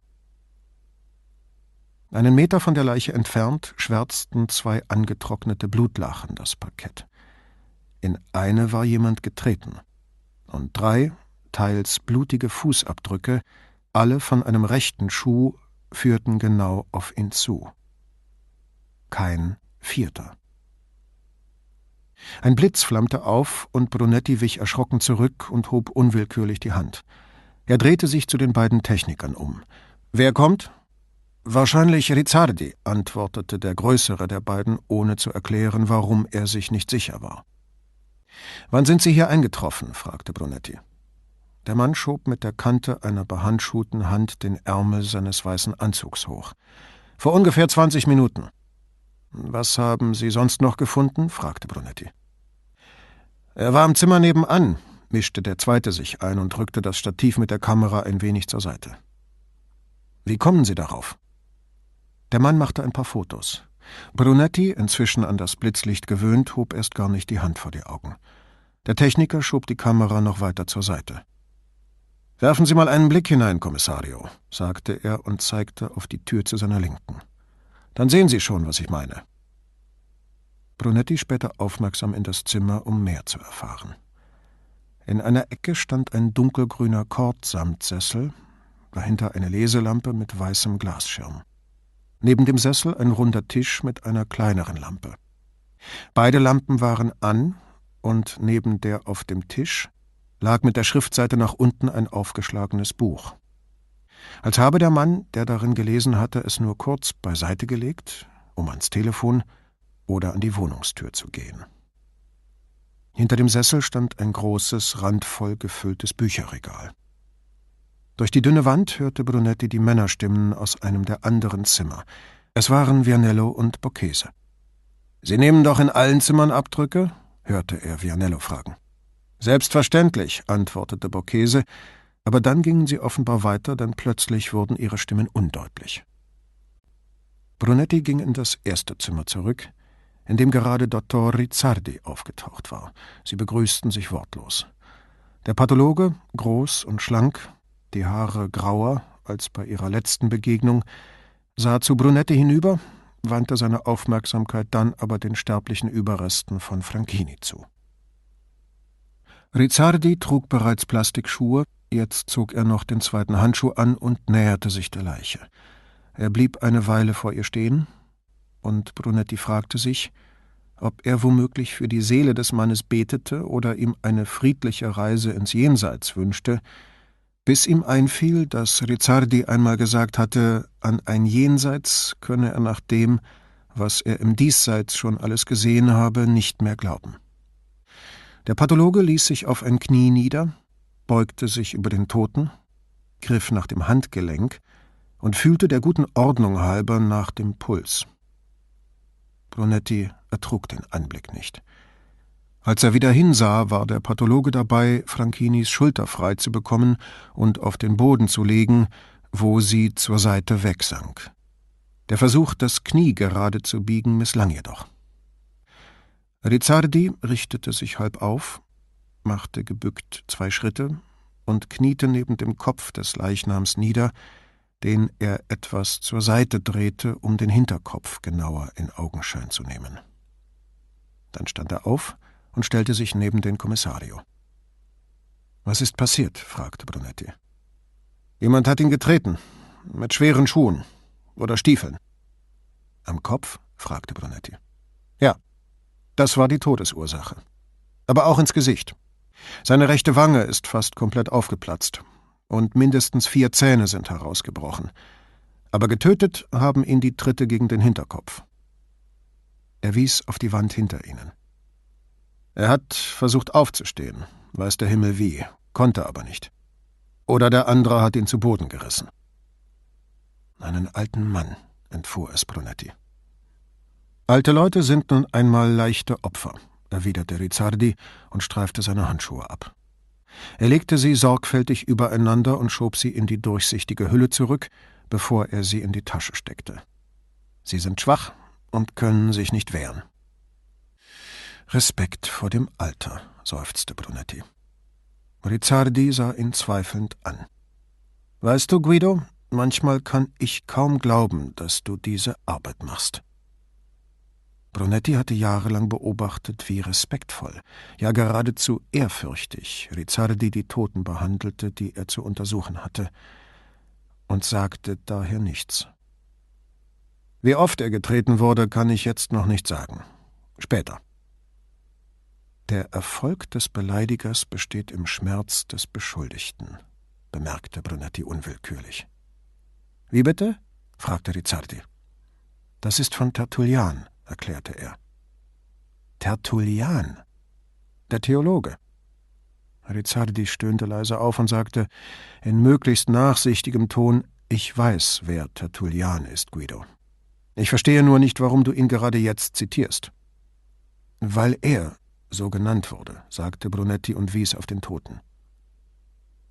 Einen Meter von der Leiche entfernt schwärzten zwei angetrocknete Blutlachen das Parkett. In eine war jemand getreten, und drei, teils blutige Fußabdrücke, alle von einem rechten Schuh, führten genau auf ihn zu kein Vierter. Ein Blitz flammte auf, und Brunetti wich erschrocken zurück und hob unwillkürlich die Hand. Er drehte sich zu den beiden Technikern um. Wer kommt? Wahrscheinlich Rizzardi, antwortete der größere der beiden, ohne zu erklären, warum er sich nicht sicher war. Wann sind Sie hier eingetroffen? fragte Brunetti. Der Mann schob mit der Kante einer behandschuhten Hand den Ärmel seines weißen Anzugs hoch. Vor ungefähr zwanzig Minuten. Was haben Sie sonst noch gefunden? fragte Brunetti. Er war im Zimmer nebenan, mischte der zweite sich ein und rückte das Stativ mit der Kamera ein wenig zur Seite. Wie kommen Sie darauf? Der Mann machte ein paar Fotos. Brunetti, inzwischen an das Blitzlicht gewöhnt, hob erst gar nicht die Hand vor die Augen. Der Techniker schob die Kamera noch weiter zur Seite. Werfen Sie mal einen Blick hinein, Kommissario, sagte er und zeigte auf die Tür zu seiner Linken. Dann sehen Sie schon, was ich meine. Brunetti spähte aufmerksam in das Zimmer, um mehr zu erfahren. In einer Ecke stand ein dunkelgrüner Kordsamtsessel, dahinter eine Leselampe mit weißem Glasschirm. Neben dem Sessel ein runder Tisch mit einer kleineren Lampe. Beide Lampen waren an, und neben der auf dem Tisch lag mit der Schriftseite nach unten ein aufgeschlagenes Buch als habe der Mann, der darin gelesen hatte, es nur kurz beiseite gelegt, um ans Telefon oder an die Wohnungstür zu gehen. Hinter dem Sessel stand ein großes, randvoll gefülltes Bücherregal. Durch die dünne Wand hörte Brunetti die Männerstimmen aus einem der anderen Zimmer. Es waren Vianello und Bocchese. Sie nehmen doch in allen Zimmern Abdrücke? hörte er Vianello fragen. Selbstverständlich, antwortete Bocchese, aber dann gingen sie offenbar weiter, denn plötzlich wurden ihre Stimmen undeutlich. Brunetti ging in das erste Zimmer zurück, in dem gerade Dottor Rizzardi aufgetaucht war. Sie begrüßten sich wortlos. Der Pathologe, groß und schlank, die Haare grauer als bei ihrer letzten Begegnung, sah zu Brunetti hinüber, wandte seine Aufmerksamkeit dann aber den sterblichen Überresten von Franchini zu. Rizzardi trug bereits Plastikschuhe, Jetzt zog er noch den zweiten Handschuh an und näherte sich der Leiche. Er blieb eine Weile vor ihr stehen, und Brunetti fragte sich, ob er womöglich für die Seele des Mannes betete oder ihm eine friedliche Reise ins Jenseits wünschte, bis ihm einfiel, dass Rizzardi einmal gesagt hatte, an ein Jenseits könne er nach dem, was er im Diesseits schon alles gesehen habe, nicht mehr glauben. Der Pathologe ließ sich auf ein Knie nieder, beugte sich über den Toten, griff nach dem Handgelenk und fühlte der guten Ordnung halber nach dem Puls. Brunetti ertrug den Anblick nicht. Als er wieder hinsah, war der Pathologe dabei, Franchinis Schulter frei zu bekommen und auf den Boden zu legen, wo sie zur Seite wegsank. Der Versuch, das Knie gerade zu biegen, misslang jedoch. Rizzardi richtete sich halb auf machte gebückt zwei Schritte und kniete neben dem Kopf des Leichnams nieder, den er etwas zur Seite drehte, um den Hinterkopf genauer in Augenschein zu nehmen. Dann stand er auf und stellte sich neben den Kommissario. Was ist passiert? fragte Brunetti. Jemand hat ihn getreten, mit schweren Schuhen oder Stiefeln. Am Kopf? fragte Brunetti. Ja, das war die Todesursache. Aber auch ins Gesicht. Seine rechte Wange ist fast komplett aufgeplatzt und mindestens vier Zähne sind herausgebrochen. Aber getötet haben ihn die Tritte gegen den Hinterkopf. Er wies auf die Wand hinter ihnen. Er hat versucht aufzustehen, weiß der Himmel wie, konnte aber nicht. Oder der andere hat ihn zu Boden gerissen. Einen alten Mann, entfuhr es Brunetti. Alte Leute sind nun einmal leichte Opfer, erwiderte Rizzardi und streifte seine Handschuhe ab. Er legte sie sorgfältig übereinander und schob sie in die durchsichtige Hülle zurück, bevor er sie in die Tasche steckte. Sie sind schwach und können sich nicht wehren. Respekt vor dem Alter, seufzte Brunetti. Rizzardi sah ihn zweifelnd an. Weißt du, Guido, manchmal kann ich kaum glauben, dass du diese Arbeit machst. Brunetti hatte jahrelang beobachtet, wie respektvoll, ja geradezu ehrfürchtig Rizzardi die Toten behandelte, die er zu untersuchen hatte, und sagte daher nichts. Wie oft er getreten wurde, kann ich jetzt noch nicht sagen. Später. Der Erfolg des Beleidigers besteht im Schmerz des Beschuldigten, bemerkte Brunetti unwillkürlich. Wie bitte? fragte Rizzardi. Das ist von Tertullian, erklärte er. Tertullian, der Theologe. Rizzardi stöhnte leise auf und sagte in möglichst nachsichtigem Ton Ich weiß, wer Tertullian ist, Guido. Ich verstehe nur nicht, warum du ihn gerade jetzt zitierst. Weil er so genannt wurde, sagte Brunetti und wies auf den Toten.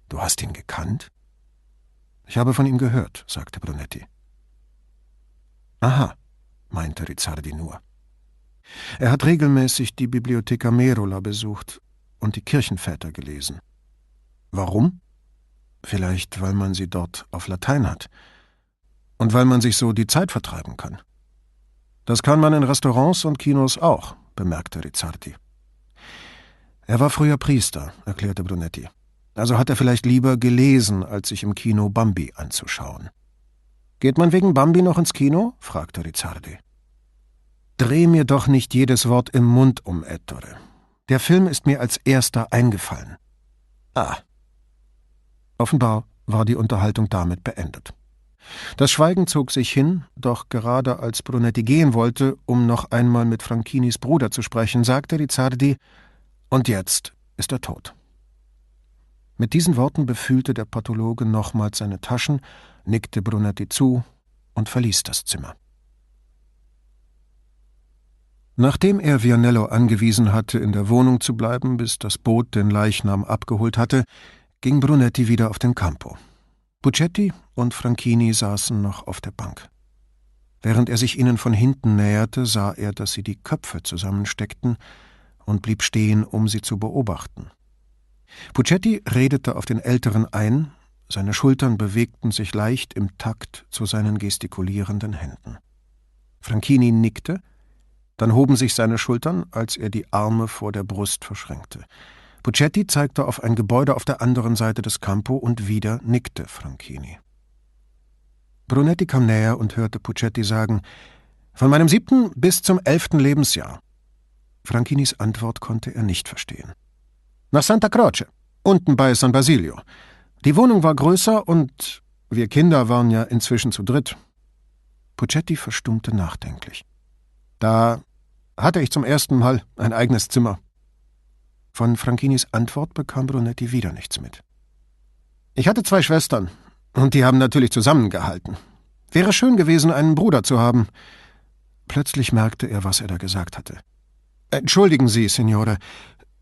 Du hast ihn gekannt? Ich habe von ihm gehört, sagte Brunetti. Aha, meinte Rizzardi nur. Er hat regelmäßig die Bibliotheca Merola besucht und die Kirchenväter gelesen. Warum? Vielleicht, weil man sie dort auf Latein hat. Und weil man sich so die Zeit vertreiben kann. Das kann man in Restaurants und Kinos auch, bemerkte Rizzardi. Er war früher Priester, erklärte Brunetti. Also hat er vielleicht lieber gelesen, als sich im Kino Bambi anzuschauen. Geht man wegen Bambi noch ins Kino? fragte Rizzardi. Dreh mir doch nicht jedes Wort im Mund um, Ettore. Der Film ist mir als erster eingefallen. Ah. Offenbar war die Unterhaltung damit beendet. Das Schweigen zog sich hin, doch gerade als Brunetti gehen wollte, um noch einmal mit Franchinis Bruder zu sprechen, sagte Rizzardi, und jetzt ist er tot. Mit diesen Worten befühlte der Pathologe nochmals seine Taschen, nickte Brunetti zu und verließ das Zimmer. Nachdem er Vianello angewiesen hatte, in der Wohnung zu bleiben, bis das Boot den Leichnam abgeholt hatte, ging Brunetti wieder auf den Campo. Buccetti und Franchini saßen noch auf der Bank. Während er sich ihnen von hinten näherte, sah er, dass sie die Köpfe zusammensteckten und blieb stehen, um sie zu beobachten. Puccetti redete auf den Älteren ein, seine Schultern bewegten sich leicht im Takt zu seinen gestikulierenden Händen. Franchini nickte, dann hoben sich seine Schultern, als er die Arme vor der Brust verschränkte. Puccetti zeigte auf ein Gebäude auf der anderen Seite des Campo und wieder nickte Franchini. Brunetti kam näher und hörte Puccetti sagen: Von meinem siebten bis zum elften Lebensjahr. Franchinis Antwort konnte er nicht verstehen. Nach Santa Croce, unten bei San Basilio. Die Wohnung war größer und wir Kinder waren ja inzwischen zu dritt. Puccetti verstummte nachdenklich. Da hatte ich zum ersten Mal ein eigenes Zimmer. Von Franchinis Antwort bekam Brunetti wieder nichts mit. Ich hatte zwei Schwestern, und die haben natürlich zusammengehalten. Wäre schön gewesen, einen Bruder zu haben. Plötzlich merkte er, was er da gesagt hatte. Entschuldigen Sie, Signore.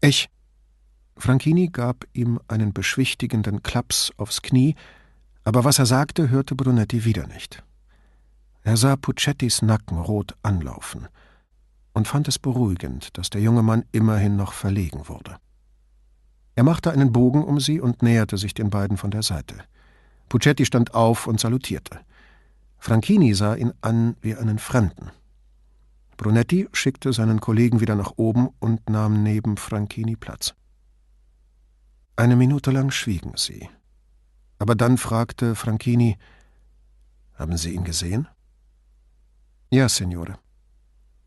Ich. Franchini gab ihm einen beschwichtigenden Klaps aufs Knie, aber was er sagte, hörte Brunetti wieder nicht. Er sah Puccettis Nacken rot anlaufen und fand es beruhigend, dass der junge Mann immerhin noch verlegen wurde. Er machte einen Bogen um sie und näherte sich den beiden von der Seite. Puccetti stand auf und salutierte. Franchini sah ihn an wie einen Fremden. Brunetti schickte seinen Kollegen wieder nach oben und nahm neben Franchini Platz. Eine Minute lang schwiegen sie. Aber dann fragte Franchini: Haben Sie ihn gesehen? Ja, Signore.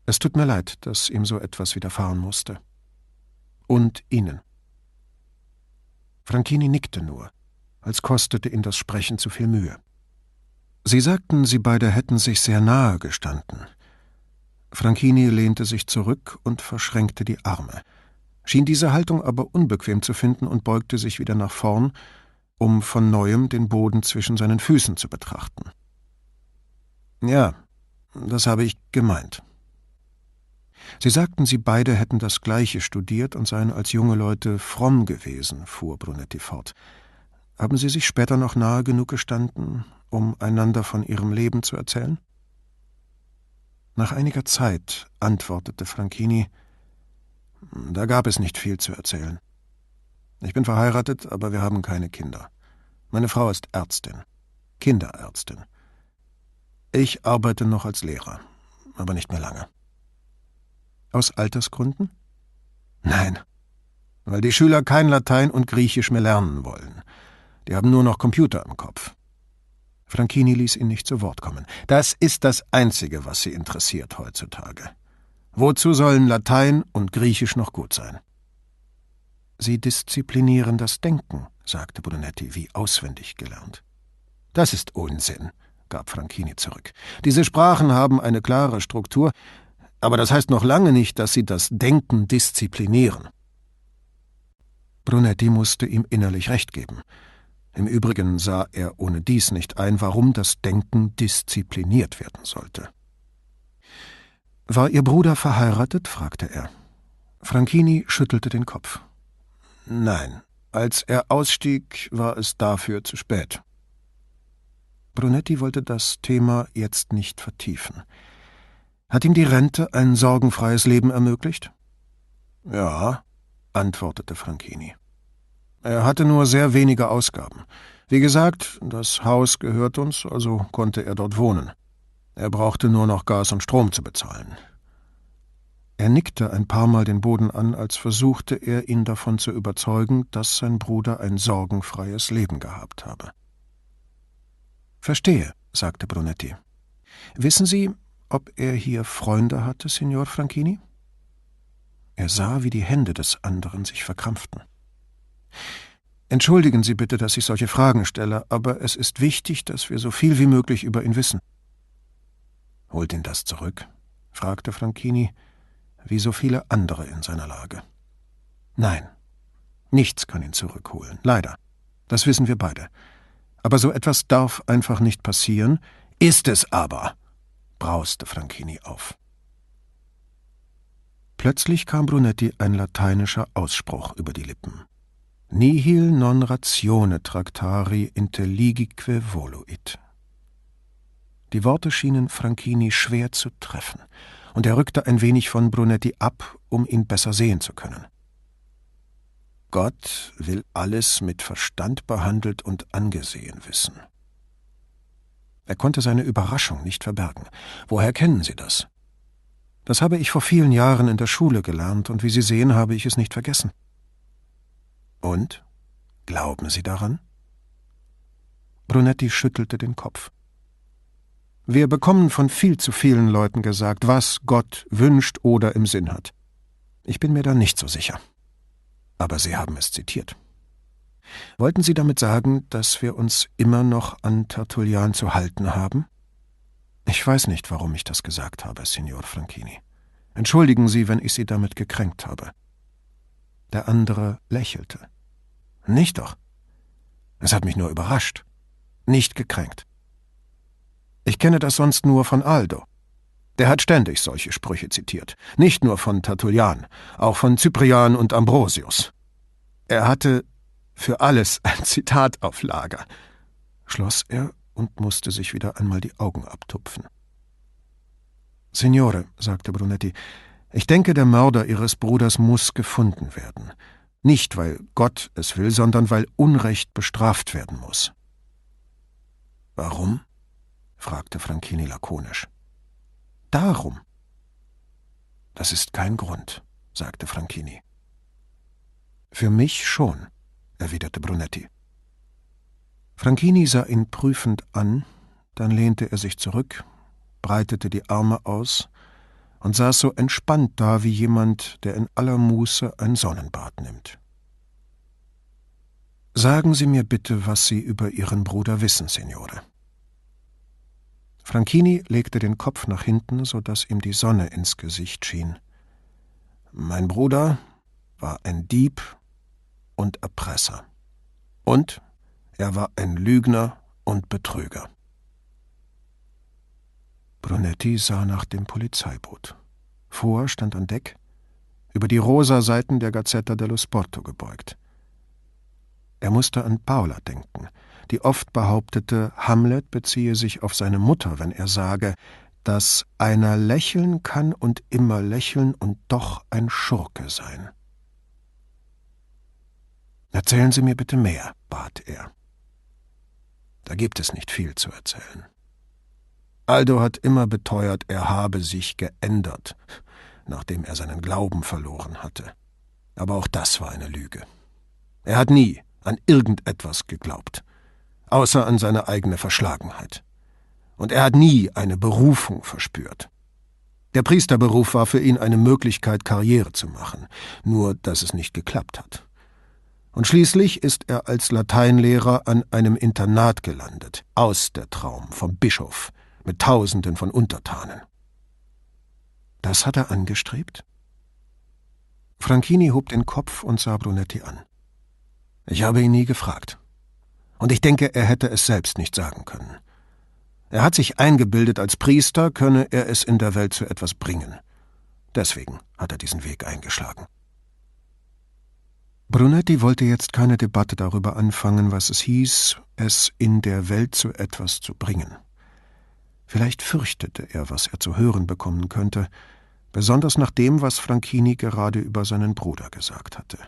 Es tut mir leid, dass ihm so etwas widerfahren musste. Und Ihnen. Franchini nickte nur, als kostete ihn das Sprechen zu viel Mühe. Sie sagten, sie beide hätten sich sehr nahe gestanden. Franchini lehnte sich zurück und verschränkte die Arme, schien diese Haltung aber unbequem zu finden und beugte sich wieder nach vorn, um von neuem den Boden zwischen seinen Füßen zu betrachten. Ja, das habe ich gemeint. Sie sagten, Sie beide hätten das Gleiche studiert und seien als junge Leute fromm gewesen, fuhr Brunetti fort. Haben Sie sich später noch nahe genug gestanden, um einander von Ihrem Leben zu erzählen? Nach einiger Zeit antwortete Franchini, da gab es nicht viel zu erzählen. Ich bin verheiratet, aber wir haben keine Kinder. Meine Frau ist Ärztin, Kinderärztin. Ich arbeite noch als Lehrer, aber nicht mehr lange. Aus Altersgründen? Nein, weil die Schüler kein Latein und Griechisch mehr lernen wollen. Die haben nur noch Computer im Kopf. Franchini ließ ihn nicht zu Wort kommen. Das ist das Einzige, was sie interessiert heutzutage. Wozu sollen Latein und Griechisch noch gut sein? Sie disziplinieren das Denken, sagte Brunetti, wie auswendig gelernt. Das ist Unsinn, gab Franchini zurück. Diese Sprachen haben eine klare Struktur, aber das heißt noch lange nicht, dass sie das Denken disziplinieren. Brunetti musste ihm innerlich recht geben. Im Übrigen sah er ohne dies nicht ein, warum das Denken diszipliniert werden sollte. War Ihr Bruder verheiratet? fragte er. Franchini schüttelte den Kopf. Nein, als er ausstieg, war es dafür zu spät. Brunetti wollte das Thema jetzt nicht vertiefen. Hat ihm die Rente ein sorgenfreies Leben ermöglicht? Ja, antwortete Franchini. Er hatte nur sehr wenige Ausgaben. Wie gesagt, das Haus gehört uns, also konnte er dort wohnen. Er brauchte nur noch Gas und Strom zu bezahlen. Er nickte ein paar Mal den Boden an, als versuchte er, ihn davon zu überzeugen, dass sein Bruder ein sorgenfreies Leben gehabt habe. Verstehe, sagte Brunetti. Wissen Sie, ob er hier Freunde hatte, Signor Franchini? Er sah, wie die Hände des anderen sich verkrampften. Entschuldigen Sie bitte, dass ich solche Fragen stelle, aber es ist wichtig, dass wir so viel wie möglich über ihn wissen. Holt ihn das zurück? fragte Franchini, wie so viele andere in seiner Lage. Nein, nichts kann ihn zurückholen, leider. Das wissen wir beide. Aber so etwas darf einfach nicht passieren, ist es aber, brauste Franchini auf. Plötzlich kam Brunetti ein lateinischer Ausspruch über die Lippen. Nihil non ratione tractari intelligique voluit. Die Worte schienen Franchini schwer zu treffen, und er rückte ein wenig von Brunetti ab, um ihn besser sehen zu können. Gott will alles mit Verstand behandelt und angesehen wissen. Er konnte seine Überraschung nicht verbergen. Woher kennen Sie das? Das habe ich vor vielen Jahren in der Schule gelernt, und wie Sie sehen, habe ich es nicht vergessen. Und? Glauben Sie daran? Brunetti schüttelte den Kopf. Wir bekommen von viel zu vielen Leuten gesagt, was Gott wünscht oder im Sinn hat. Ich bin mir da nicht so sicher. Aber Sie haben es zitiert. Wollten Sie damit sagen, dass wir uns immer noch an Tertullian zu halten haben? Ich weiß nicht, warum ich das gesagt habe, Signor Franchini. Entschuldigen Sie, wenn ich Sie damit gekränkt habe. Der andere lächelte. Nicht doch. Es hat mich nur überrascht, nicht gekränkt. Ich kenne das sonst nur von Aldo. Der hat ständig solche Sprüche zitiert, nicht nur von Tertullian, auch von Cyprian und Ambrosius. Er hatte für alles (laughs) ein Zitat auf Lager, schloss er und musste sich wieder einmal die Augen abtupfen. Signore, sagte Brunetti, ich denke, der Mörder Ihres Bruders muss gefunden werden. Nicht, weil Gott es will, sondern weil Unrecht bestraft werden muss. Warum? fragte Franchini lakonisch. Darum. Das ist kein Grund, sagte Franchini. Für mich schon, erwiderte Brunetti. Franchini sah ihn prüfend an, dann lehnte er sich zurück, breitete die Arme aus und saß so entspannt da wie jemand, der in aller Muße ein Sonnenbad nimmt. Sagen Sie mir bitte, was Sie über Ihren Bruder wissen, Signore. Franchini legte den Kopf nach hinten, so dass ihm die Sonne ins Gesicht schien. Mein Bruder war ein Dieb und Erpresser. Und er war ein Lügner und Betrüger. Brunetti sah nach dem Polizeiboot. Vor stand an Deck, über die rosa Seiten der Gazzetta dello Sporto gebeugt. Er musste an Paula denken, die oft behauptete, Hamlet beziehe sich auf seine Mutter, wenn er sage, dass einer lächeln kann und immer lächeln und doch ein Schurke sein. Erzählen Sie mir bitte mehr, bat er. Da gibt es nicht viel zu erzählen. Aldo hat immer beteuert, er habe sich geändert, nachdem er seinen Glauben verloren hatte. Aber auch das war eine Lüge. Er hat nie an irgendetwas geglaubt, außer an seine eigene Verschlagenheit. Und er hat nie eine Berufung verspürt. Der Priesterberuf war für ihn eine Möglichkeit, Karriere zu machen, nur dass es nicht geklappt hat. Und schließlich ist er als Lateinlehrer an einem Internat gelandet, aus der Traum vom Bischof, mit Tausenden von Untertanen. Das hat er angestrebt? Franchini hob den Kopf und sah Brunetti an. Ich habe ihn nie gefragt. Und ich denke, er hätte es selbst nicht sagen können. Er hat sich eingebildet, als Priester könne er es in der Welt zu etwas bringen. Deswegen hat er diesen Weg eingeschlagen. Brunetti wollte jetzt keine Debatte darüber anfangen, was es hieß, es in der Welt zu etwas zu bringen. Vielleicht fürchtete er, was er zu hören bekommen könnte, besonders nach dem, was Franchini gerade über seinen Bruder gesagt hatte.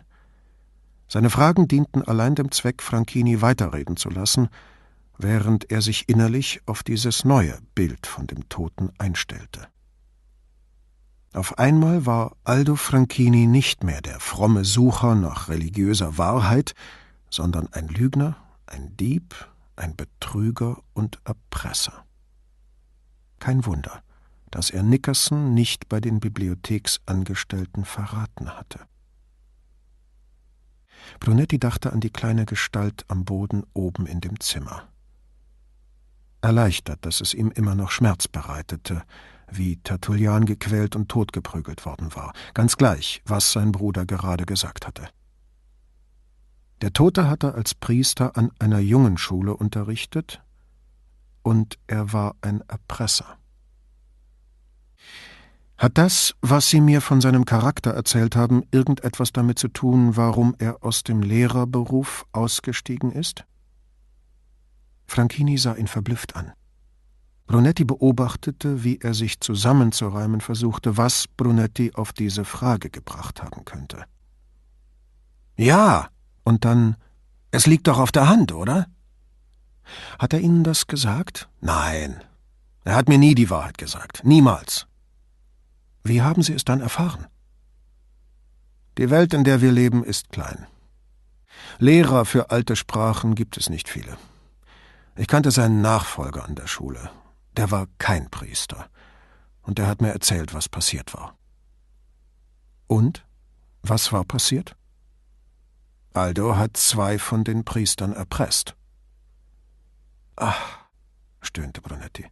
Seine Fragen dienten allein dem Zweck, Franchini weiterreden zu lassen, während er sich innerlich auf dieses neue Bild von dem Toten einstellte. Auf einmal war Aldo Franchini nicht mehr der fromme Sucher nach religiöser Wahrheit, sondern ein Lügner, ein Dieb, ein Betrüger und Erpresser. Kein Wunder, dass er Nickerson nicht bei den Bibliotheksangestellten verraten hatte. Brunetti dachte an die kleine Gestalt am Boden oben in dem Zimmer. Erleichtert, dass es ihm immer noch Schmerz bereitete, wie Tertullian gequält und totgeprügelt worden war, ganz gleich, was sein Bruder gerade gesagt hatte. Der Tote hatte als Priester an einer Jungenschule unterrichtet, und er war ein Erpresser. Hat das, was Sie mir von seinem Charakter erzählt haben, irgendetwas damit zu tun, warum er aus dem Lehrerberuf ausgestiegen ist? Franchini sah ihn verblüfft an. Brunetti beobachtete, wie er sich zusammenzureimen versuchte, was Brunetti auf diese Frage gebracht haben könnte. Ja, und dann, es liegt doch auf der Hand, oder? Hat er Ihnen das gesagt? Nein. Er hat mir nie die Wahrheit gesagt. Niemals. Wie haben Sie es dann erfahren? Die Welt, in der wir leben, ist klein. Lehrer für alte Sprachen gibt es nicht viele. Ich kannte seinen Nachfolger an der Schule, der war kein Priester. Und er hat mir erzählt, was passiert war. Und? Was war passiert? Aldo hat zwei von den Priestern erpresst. Ach, stöhnte Brunetti.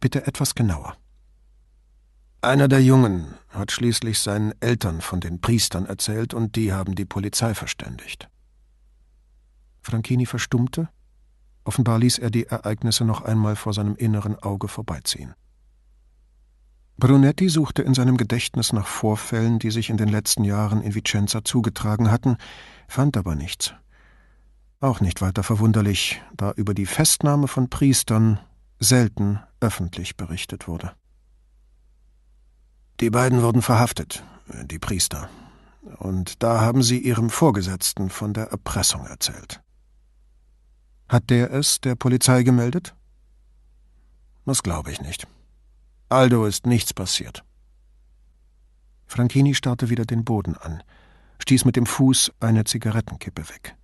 Bitte etwas genauer. Einer der Jungen hat schließlich seinen Eltern von den Priestern erzählt und die haben die Polizei verständigt. Franchini verstummte Offenbar ließ er die Ereignisse noch einmal vor seinem inneren Auge vorbeiziehen. Brunetti suchte in seinem Gedächtnis nach Vorfällen, die sich in den letzten Jahren in Vicenza zugetragen hatten, fand aber nichts. Auch nicht weiter verwunderlich, da über die Festnahme von Priestern selten öffentlich berichtet wurde. Die beiden wurden verhaftet, die Priester. Und da haben Sie Ihrem Vorgesetzten von der Erpressung erzählt. Hat der es der Polizei gemeldet? Das glaube ich nicht. Aldo ist nichts passiert. Franchini starrte wieder den Boden an, stieß mit dem Fuß eine Zigarettenkippe weg.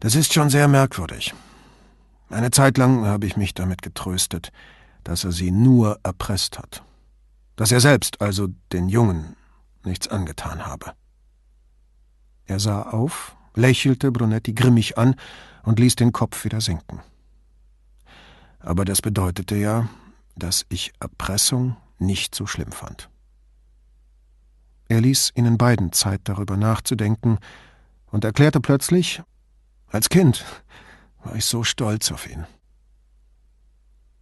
Das ist schon sehr merkwürdig. Eine Zeit lang habe ich mich damit getröstet, dass er sie nur erpresst hat. Dass er selbst, also den Jungen, nichts angetan habe. Er sah auf, lächelte Brunetti grimmig an und ließ den Kopf wieder sinken. Aber das bedeutete ja, dass ich Erpressung nicht so schlimm fand. Er ließ ihnen beiden Zeit darüber nachzudenken und erklärte plötzlich, als Kind war ich so stolz auf ihn.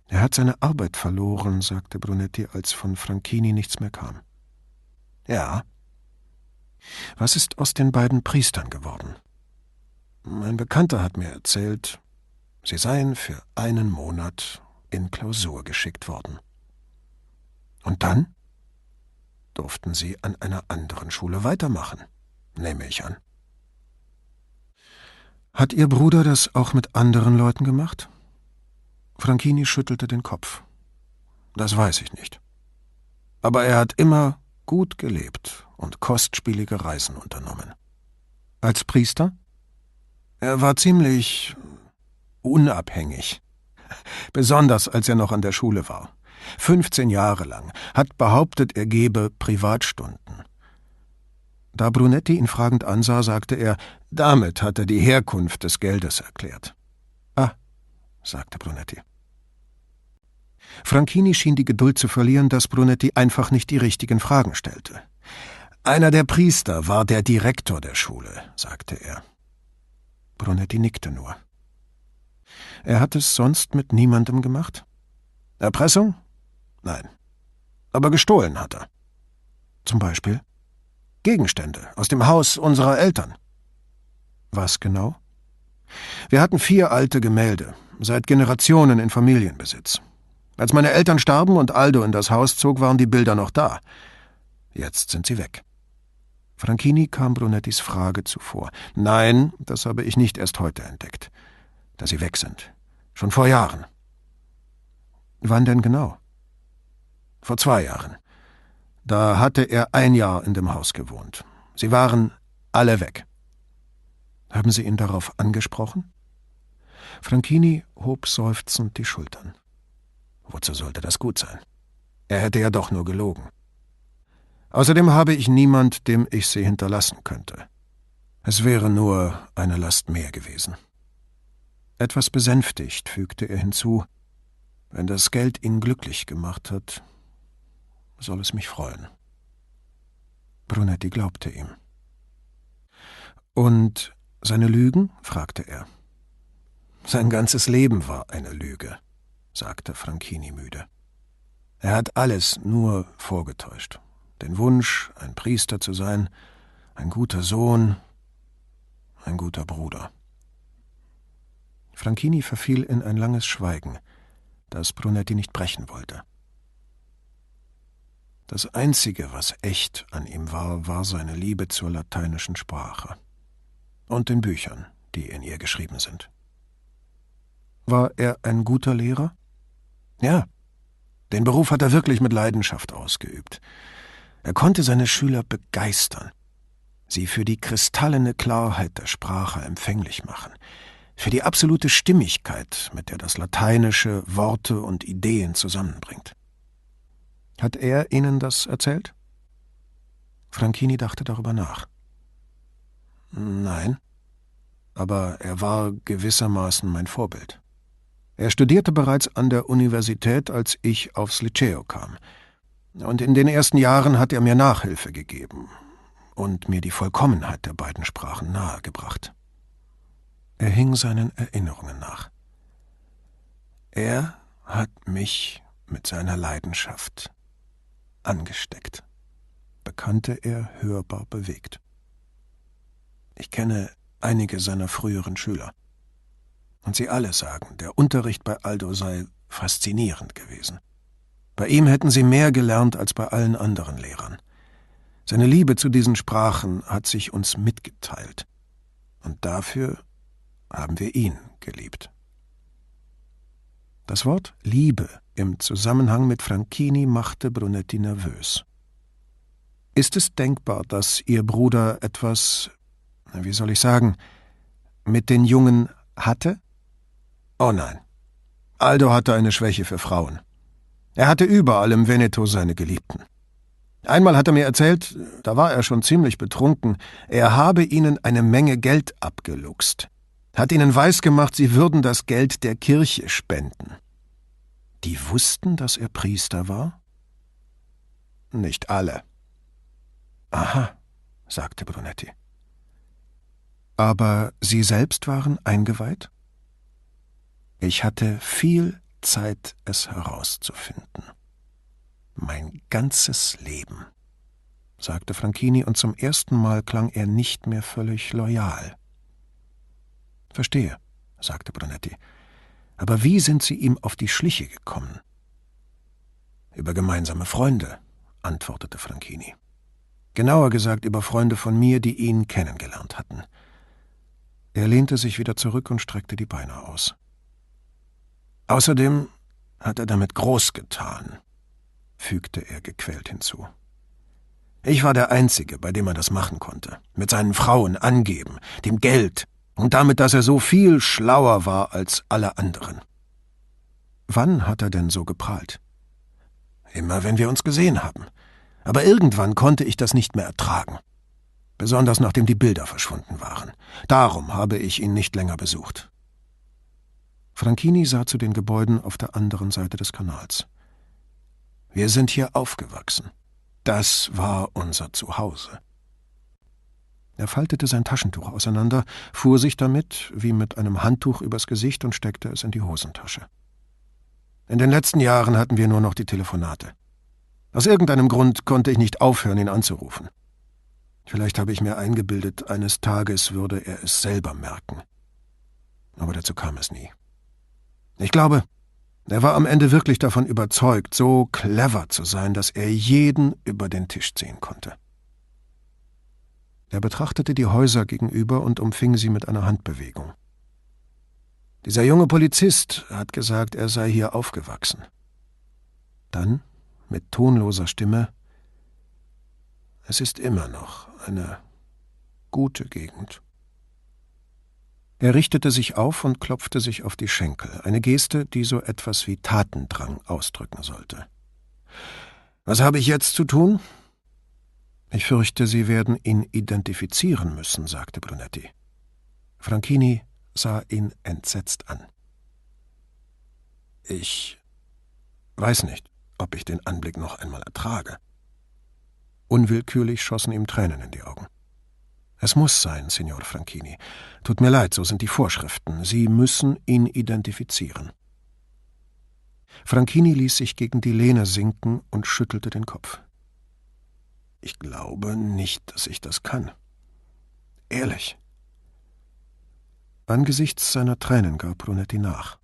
Er hat seine Arbeit verloren, sagte Brunetti, als von Franchini nichts mehr kam. Ja. Was ist aus den beiden Priestern geworden? Mein Bekannter hat mir erzählt, sie seien für einen Monat in Klausur geschickt worden. Und dann durften sie an einer anderen Schule weitermachen, nehme ich an. Hat Ihr Bruder das auch mit anderen Leuten gemacht? Franchini schüttelte den Kopf. Das weiß ich nicht. Aber er hat immer gut gelebt und kostspielige Reisen unternommen. Als Priester? Er war ziemlich unabhängig. (laughs) Besonders als er noch an der Schule war. 15 Jahre lang, hat behauptet, er gebe Privatstunden. Da Brunetti ihn fragend ansah, sagte er, damit hat er die Herkunft des Geldes erklärt. Ah, sagte Brunetti. Franchini schien die Geduld zu verlieren, dass Brunetti einfach nicht die richtigen Fragen stellte. Einer der Priester war der Direktor der Schule, sagte er. Brunetti nickte nur. Er hat es sonst mit niemandem gemacht? Erpressung? Nein. Aber gestohlen hat er. Zum Beispiel? Gegenstände aus dem Haus unserer Eltern. Was genau? Wir hatten vier alte Gemälde, seit Generationen in Familienbesitz. Als meine Eltern starben und Aldo in das Haus zog, waren die Bilder noch da. Jetzt sind sie weg. Franchini kam Brunettis Frage zuvor. Nein, das habe ich nicht erst heute entdeckt. Dass sie weg sind. Schon vor Jahren. Wann denn genau? Vor zwei Jahren. Da hatte er ein Jahr in dem Haus gewohnt. Sie waren alle weg. Haben Sie ihn darauf angesprochen? Franchini hob seufzend die Schultern. Wozu sollte das gut sein? Er hätte ja doch nur gelogen. Außerdem habe ich niemand, dem ich sie hinterlassen könnte. Es wäre nur eine Last mehr gewesen. Etwas besänftigt fügte er hinzu, wenn das Geld ihn glücklich gemacht hat, soll es mich freuen. Brunetti glaubte ihm. Und seine Lügen? fragte er. Sein ganzes Leben war eine Lüge, sagte Franchini müde. Er hat alles nur vorgetäuscht. Den Wunsch, ein Priester zu sein, ein guter Sohn, ein guter Bruder. Franchini verfiel in ein langes Schweigen, das Brunetti nicht brechen wollte. Das Einzige, was echt an ihm war, war seine Liebe zur lateinischen Sprache und den Büchern, die in ihr geschrieben sind. War er ein guter Lehrer? Ja, den Beruf hat er wirklich mit Leidenschaft ausgeübt. Er konnte seine Schüler begeistern, sie für die kristallene Klarheit der Sprache empfänglich machen, für die absolute Stimmigkeit, mit der das Lateinische Worte und Ideen zusammenbringt. Hat er Ihnen das erzählt? Franchini dachte darüber nach. Nein, aber er war gewissermaßen mein Vorbild. Er studierte bereits an der Universität, als ich aufs Liceo kam. Und in den ersten Jahren hat er mir Nachhilfe gegeben und mir die Vollkommenheit der beiden Sprachen nahegebracht. Er hing seinen Erinnerungen nach. Er hat mich mit seiner Leidenschaft angesteckt, bekannte er hörbar bewegt. Ich kenne einige seiner früheren Schüler. Und sie alle sagen, der Unterricht bei Aldo sei faszinierend gewesen. Bei ihm hätten sie mehr gelernt als bei allen anderen Lehrern. Seine Liebe zu diesen Sprachen hat sich uns mitgeteilt. Und dafür haben wir ihn geliebt. Das Wort Liebe im Zusammenhang mit Franchini machte Brunetti nervös. Ist es denkbar, dass Ihr Bruder etwas, wie soll ich sagen, mit den Jungen hatte? Oh nein. Aldo hatte eine Schwäche für Frauen. Er hatte überall im Veneto seine Geliebten. Einmal hat er mir erzählt, da war er schon ziemlich betrunken, er habe ihnen eine Menge Geld abgeluchst, hat ihnen weisgemacht, sie würden das Geld der Kirche spenden. Die wussten, dass er Priester war? Nicht alle. Aha, sagte Brunetti. Aber Sie selbst waren eingeweiht? Ich hatte viel Zeit, es herauszufinden. Mein ganzes Leben, sagte Franchini, und zum ersten Mal klang er nicht mehr völlig loyal. Verstehe, sagte Brunetti. Aber wie sind Sie ihm auf die Schliche gekommen? Über gemeinsame Freunde, antwortete Franchini. Genauer gesagt über Freunde von mir, die ihn kennengelernt hatten. Er lehnte sich wieder zurück und streckte die Beine aus. Außerdem hat er damit groß getan, fügte er gequält hinzu. Ich war der Einzige, bei dem er das machen konnte. Mit seinen Frauen angeben, dem Geld und damit, dass er so viel schlauer war als alle anderen. Wann hat er denn so geprahlt? Immer, wenn wir uns gesehen haben. Aber irgendwann konnte ich das nicht mehr ertragen. Besonders nachdem die Bilder verschwunden waren. Darum habe ich ihn nicht länger besucht. Franchini sah zu den Gebäuden auf der anderen Seite des Kanals. Wir sind hier aufgewachsen. Das war unser Zuhause. Er faltete sein Taschentuch auseinander, fuhr sich damit wie mit einem Handtuch übers Gesicht und steckte es in die Hosentasche. In den letzten Jahren hatten wir nur noch die Telefonate. Aus irgendeinem Grund konnte ich nicht aufhören, ihn anzurufen. Vielleicht habe ich mir eingebildet, eines Tages würde er es selber merken. Aber dazu kam es nie. Ich glaube, er war am Ende wirklich davon überzeugt, so clever zu sein, dass er jeden über den Tisch ziehen konnte. Er betrachtete die Häuser gegenüber und umfing sie mit einer Handbewegung. Dieser junge Polizist hat gesagt, er sei hier aufgewachsen. Dann, mit tonloser Stimme, es ist immer noch eine gute Gegend. Er richtete sich auf und klopfte sich auf die Schenkel, eine Geste, die so etwas wie Tatendrang ausdrücken sollte. Was habe ich jetzt zu tun? Ich fürchte, Sie werden ihn identifizieren müssen, sagte Brunetti. Franchini sah ihn entsetzt an. Ich weiß nicht, ob ich den Anblick noch einmal ertrage. Unwillkürlich schossen ihm Tränen in die Augen. Es muss sein, Signor Franchini. Tut mir leid, so sind die Vorschriften. Sie müssen ihn identifizieren. Franchini ließ sich gegen die Lehne sinken und schüttelte den Kopf. Ich glaube nicht, dass ich das kann. Ehrlich. Angesichts seiner Tränen gab Brunetti nach.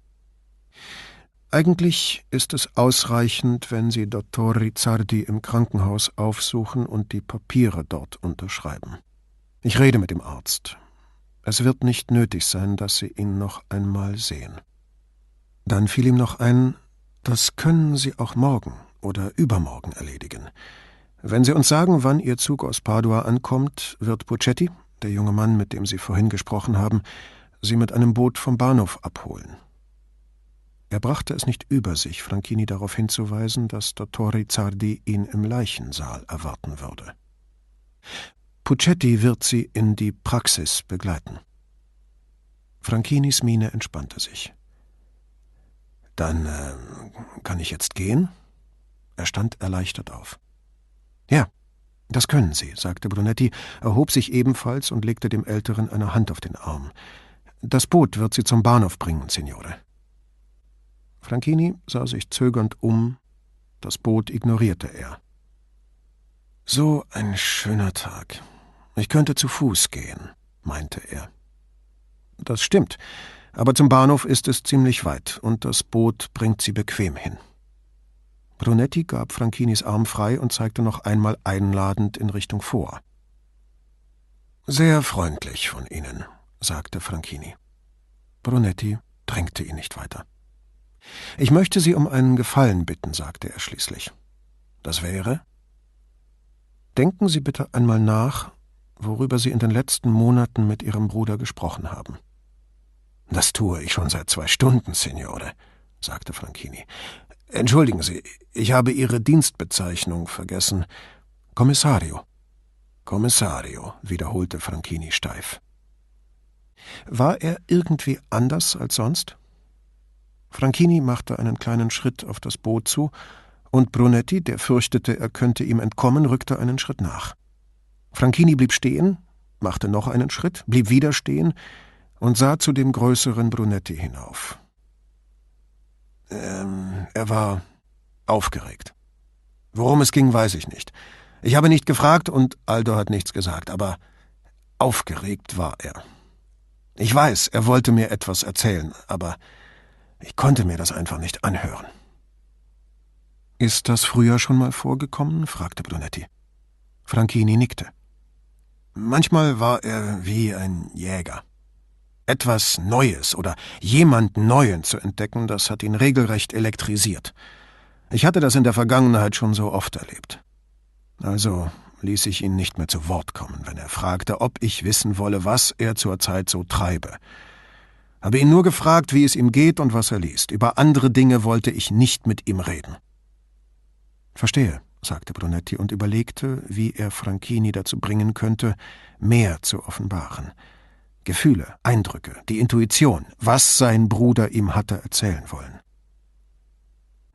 Eigentlich ist es ausreichend, wenn Sie Dottor Rizzardi im Krankenhaus aufsuchen und die Papiere dort unterschreiben. Ich rede mit dem Arzt. Es wird nicht nötig sein, dass Sie ihn noch einmal sehen. Dann fiel ihm noch ein, das können Sie auch morgen oder übermorgen erledigen. Wenn Sie uns sagen, wann Ihr Zug aus Padua ankommt, wird Puccetti, der junge Mann, mit dem Sie vorhin gesprochen haben, Sie mit einem Boot vom Bahnhof abholen. Er brachte es nicht über sich, Franchini darauf hinzuweisen, dass Dottor Rizzardi ihn im Leichensaal erwarten würde. Puccetti wird sie in die Praxis begleiten. Franchinis Miene entspannte sich. Dann äh, kann ich jetzt gehen? Er stand erleichtert auf. Ja, das können Sie, sagte Brunetti, erhob sich ebenfalls und legte dem Älteren eine Hand auf den Arm. Das Boot wird Sie zum Bahnhof bringen, Signore. Franchini sah sich zögernd um, das Boot ignorierte er. So ein schöner Tag. Ich könnte zu Fuß gehen, meinte er. Das stimmt, aber zum Bahnhof ist es ziemlich weit und das Boot bringt sie bequem hin. Brunetti gab Franchinis Arm frei und zeigte noch einmal einladend in Richtung vor. Sehr freundlich von Ihnen, sagte Franchini. Brunetti drängte ihn nicht weiter. Ich möchte Sie um einen Gefallen bitten, sagte er schließlich. Das wäre? Denken Sie bitte einmal nach, worüber Sie in den letzten Monaten mit Ihrem Bruder gesprochen haben. Das tue ich schon seit zwei Stunden, Signore, sagte Franchini. Entschuldigen Sie, ich habe Ihre Dienstbezeichnung vergessen. Kommissario. Kommissario, wiederholte Franchini steif. War er irgendwie anders als sonst? Franchini machte einen kleinen Schritt auf das Boot zu, und Brunetti, der fürchtete, er könnte ihm entkommen, rückte einen Schritt nach. Franchini blieb stehen, machte noch einen Schritt, blieb wieder stehen und sah zu dem größeren Brunetti hinauf. Ähm, er war aufgeregt. Worum es ging, weiß ich nicht. Ich habe nicht gefragt und Aldo hat nichts gesagt, aber aufgeregt war er. Ich weiß, er wollte mir etwas erzählen, aber ich konnte mir das einfach nicht anhören. Ist das früher schon mal vorgekommen? fragte Brunetti. Franchini nickte. Manchmal war er wie ein Jäger. Etwas Neues oder jemand Neuen zu entdecken, das hat ihn regelrecht elektrisiert. Ich hatte das in der Vergangenheit schon so oft erlebt. Also ließ ich ihn nicht mehr zu Wort kommen, wenn er fragte, ob ich wissen wolle, was er zurzeit so treibe. Habe ihn nur gefragt, wie es ihm geht und was er liest. Über andere Dinge wollte ich nicht mit ihm reden. Verstehe, sagte Brunetti und überlegte, wie er Franchini dazu bringen könnte, mehr zu offenbaren. Gefühle, Eindrücke, die Intuition, was sein Bruder ihm hatte erzählen wollen.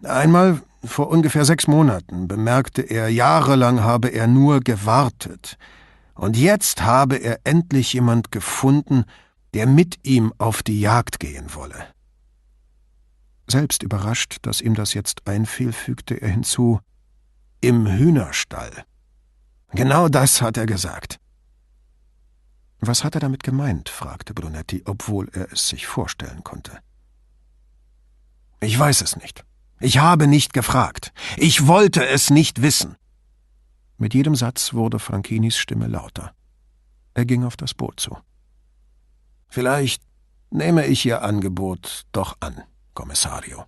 Einmal vor ungefähr sechs Monaten bemerkte er, jahrelang habe er nur gewartet, und jetzt habe er endlich jemand gefunden, der mit ihm auf die Jagd gehen wolle. Selbst überrascht, dass ihm das jetzt einfiel, fügte er hinzu Im Hühnerstall. Genau das hat er gesagt. Was hat er damit gemeint? fragte Brunetti, obwohl er es sich vorstellen konnte. Ich weiß es nicht. Ich habe nicht gefragt. Ich wollte es nicht wissen. Mit jedem Satz wurde Franchinis Stimme lauter. Er ging auf das Boot zu. Vielleicht nehme ich Ihr Angebot doch an, Kommissario.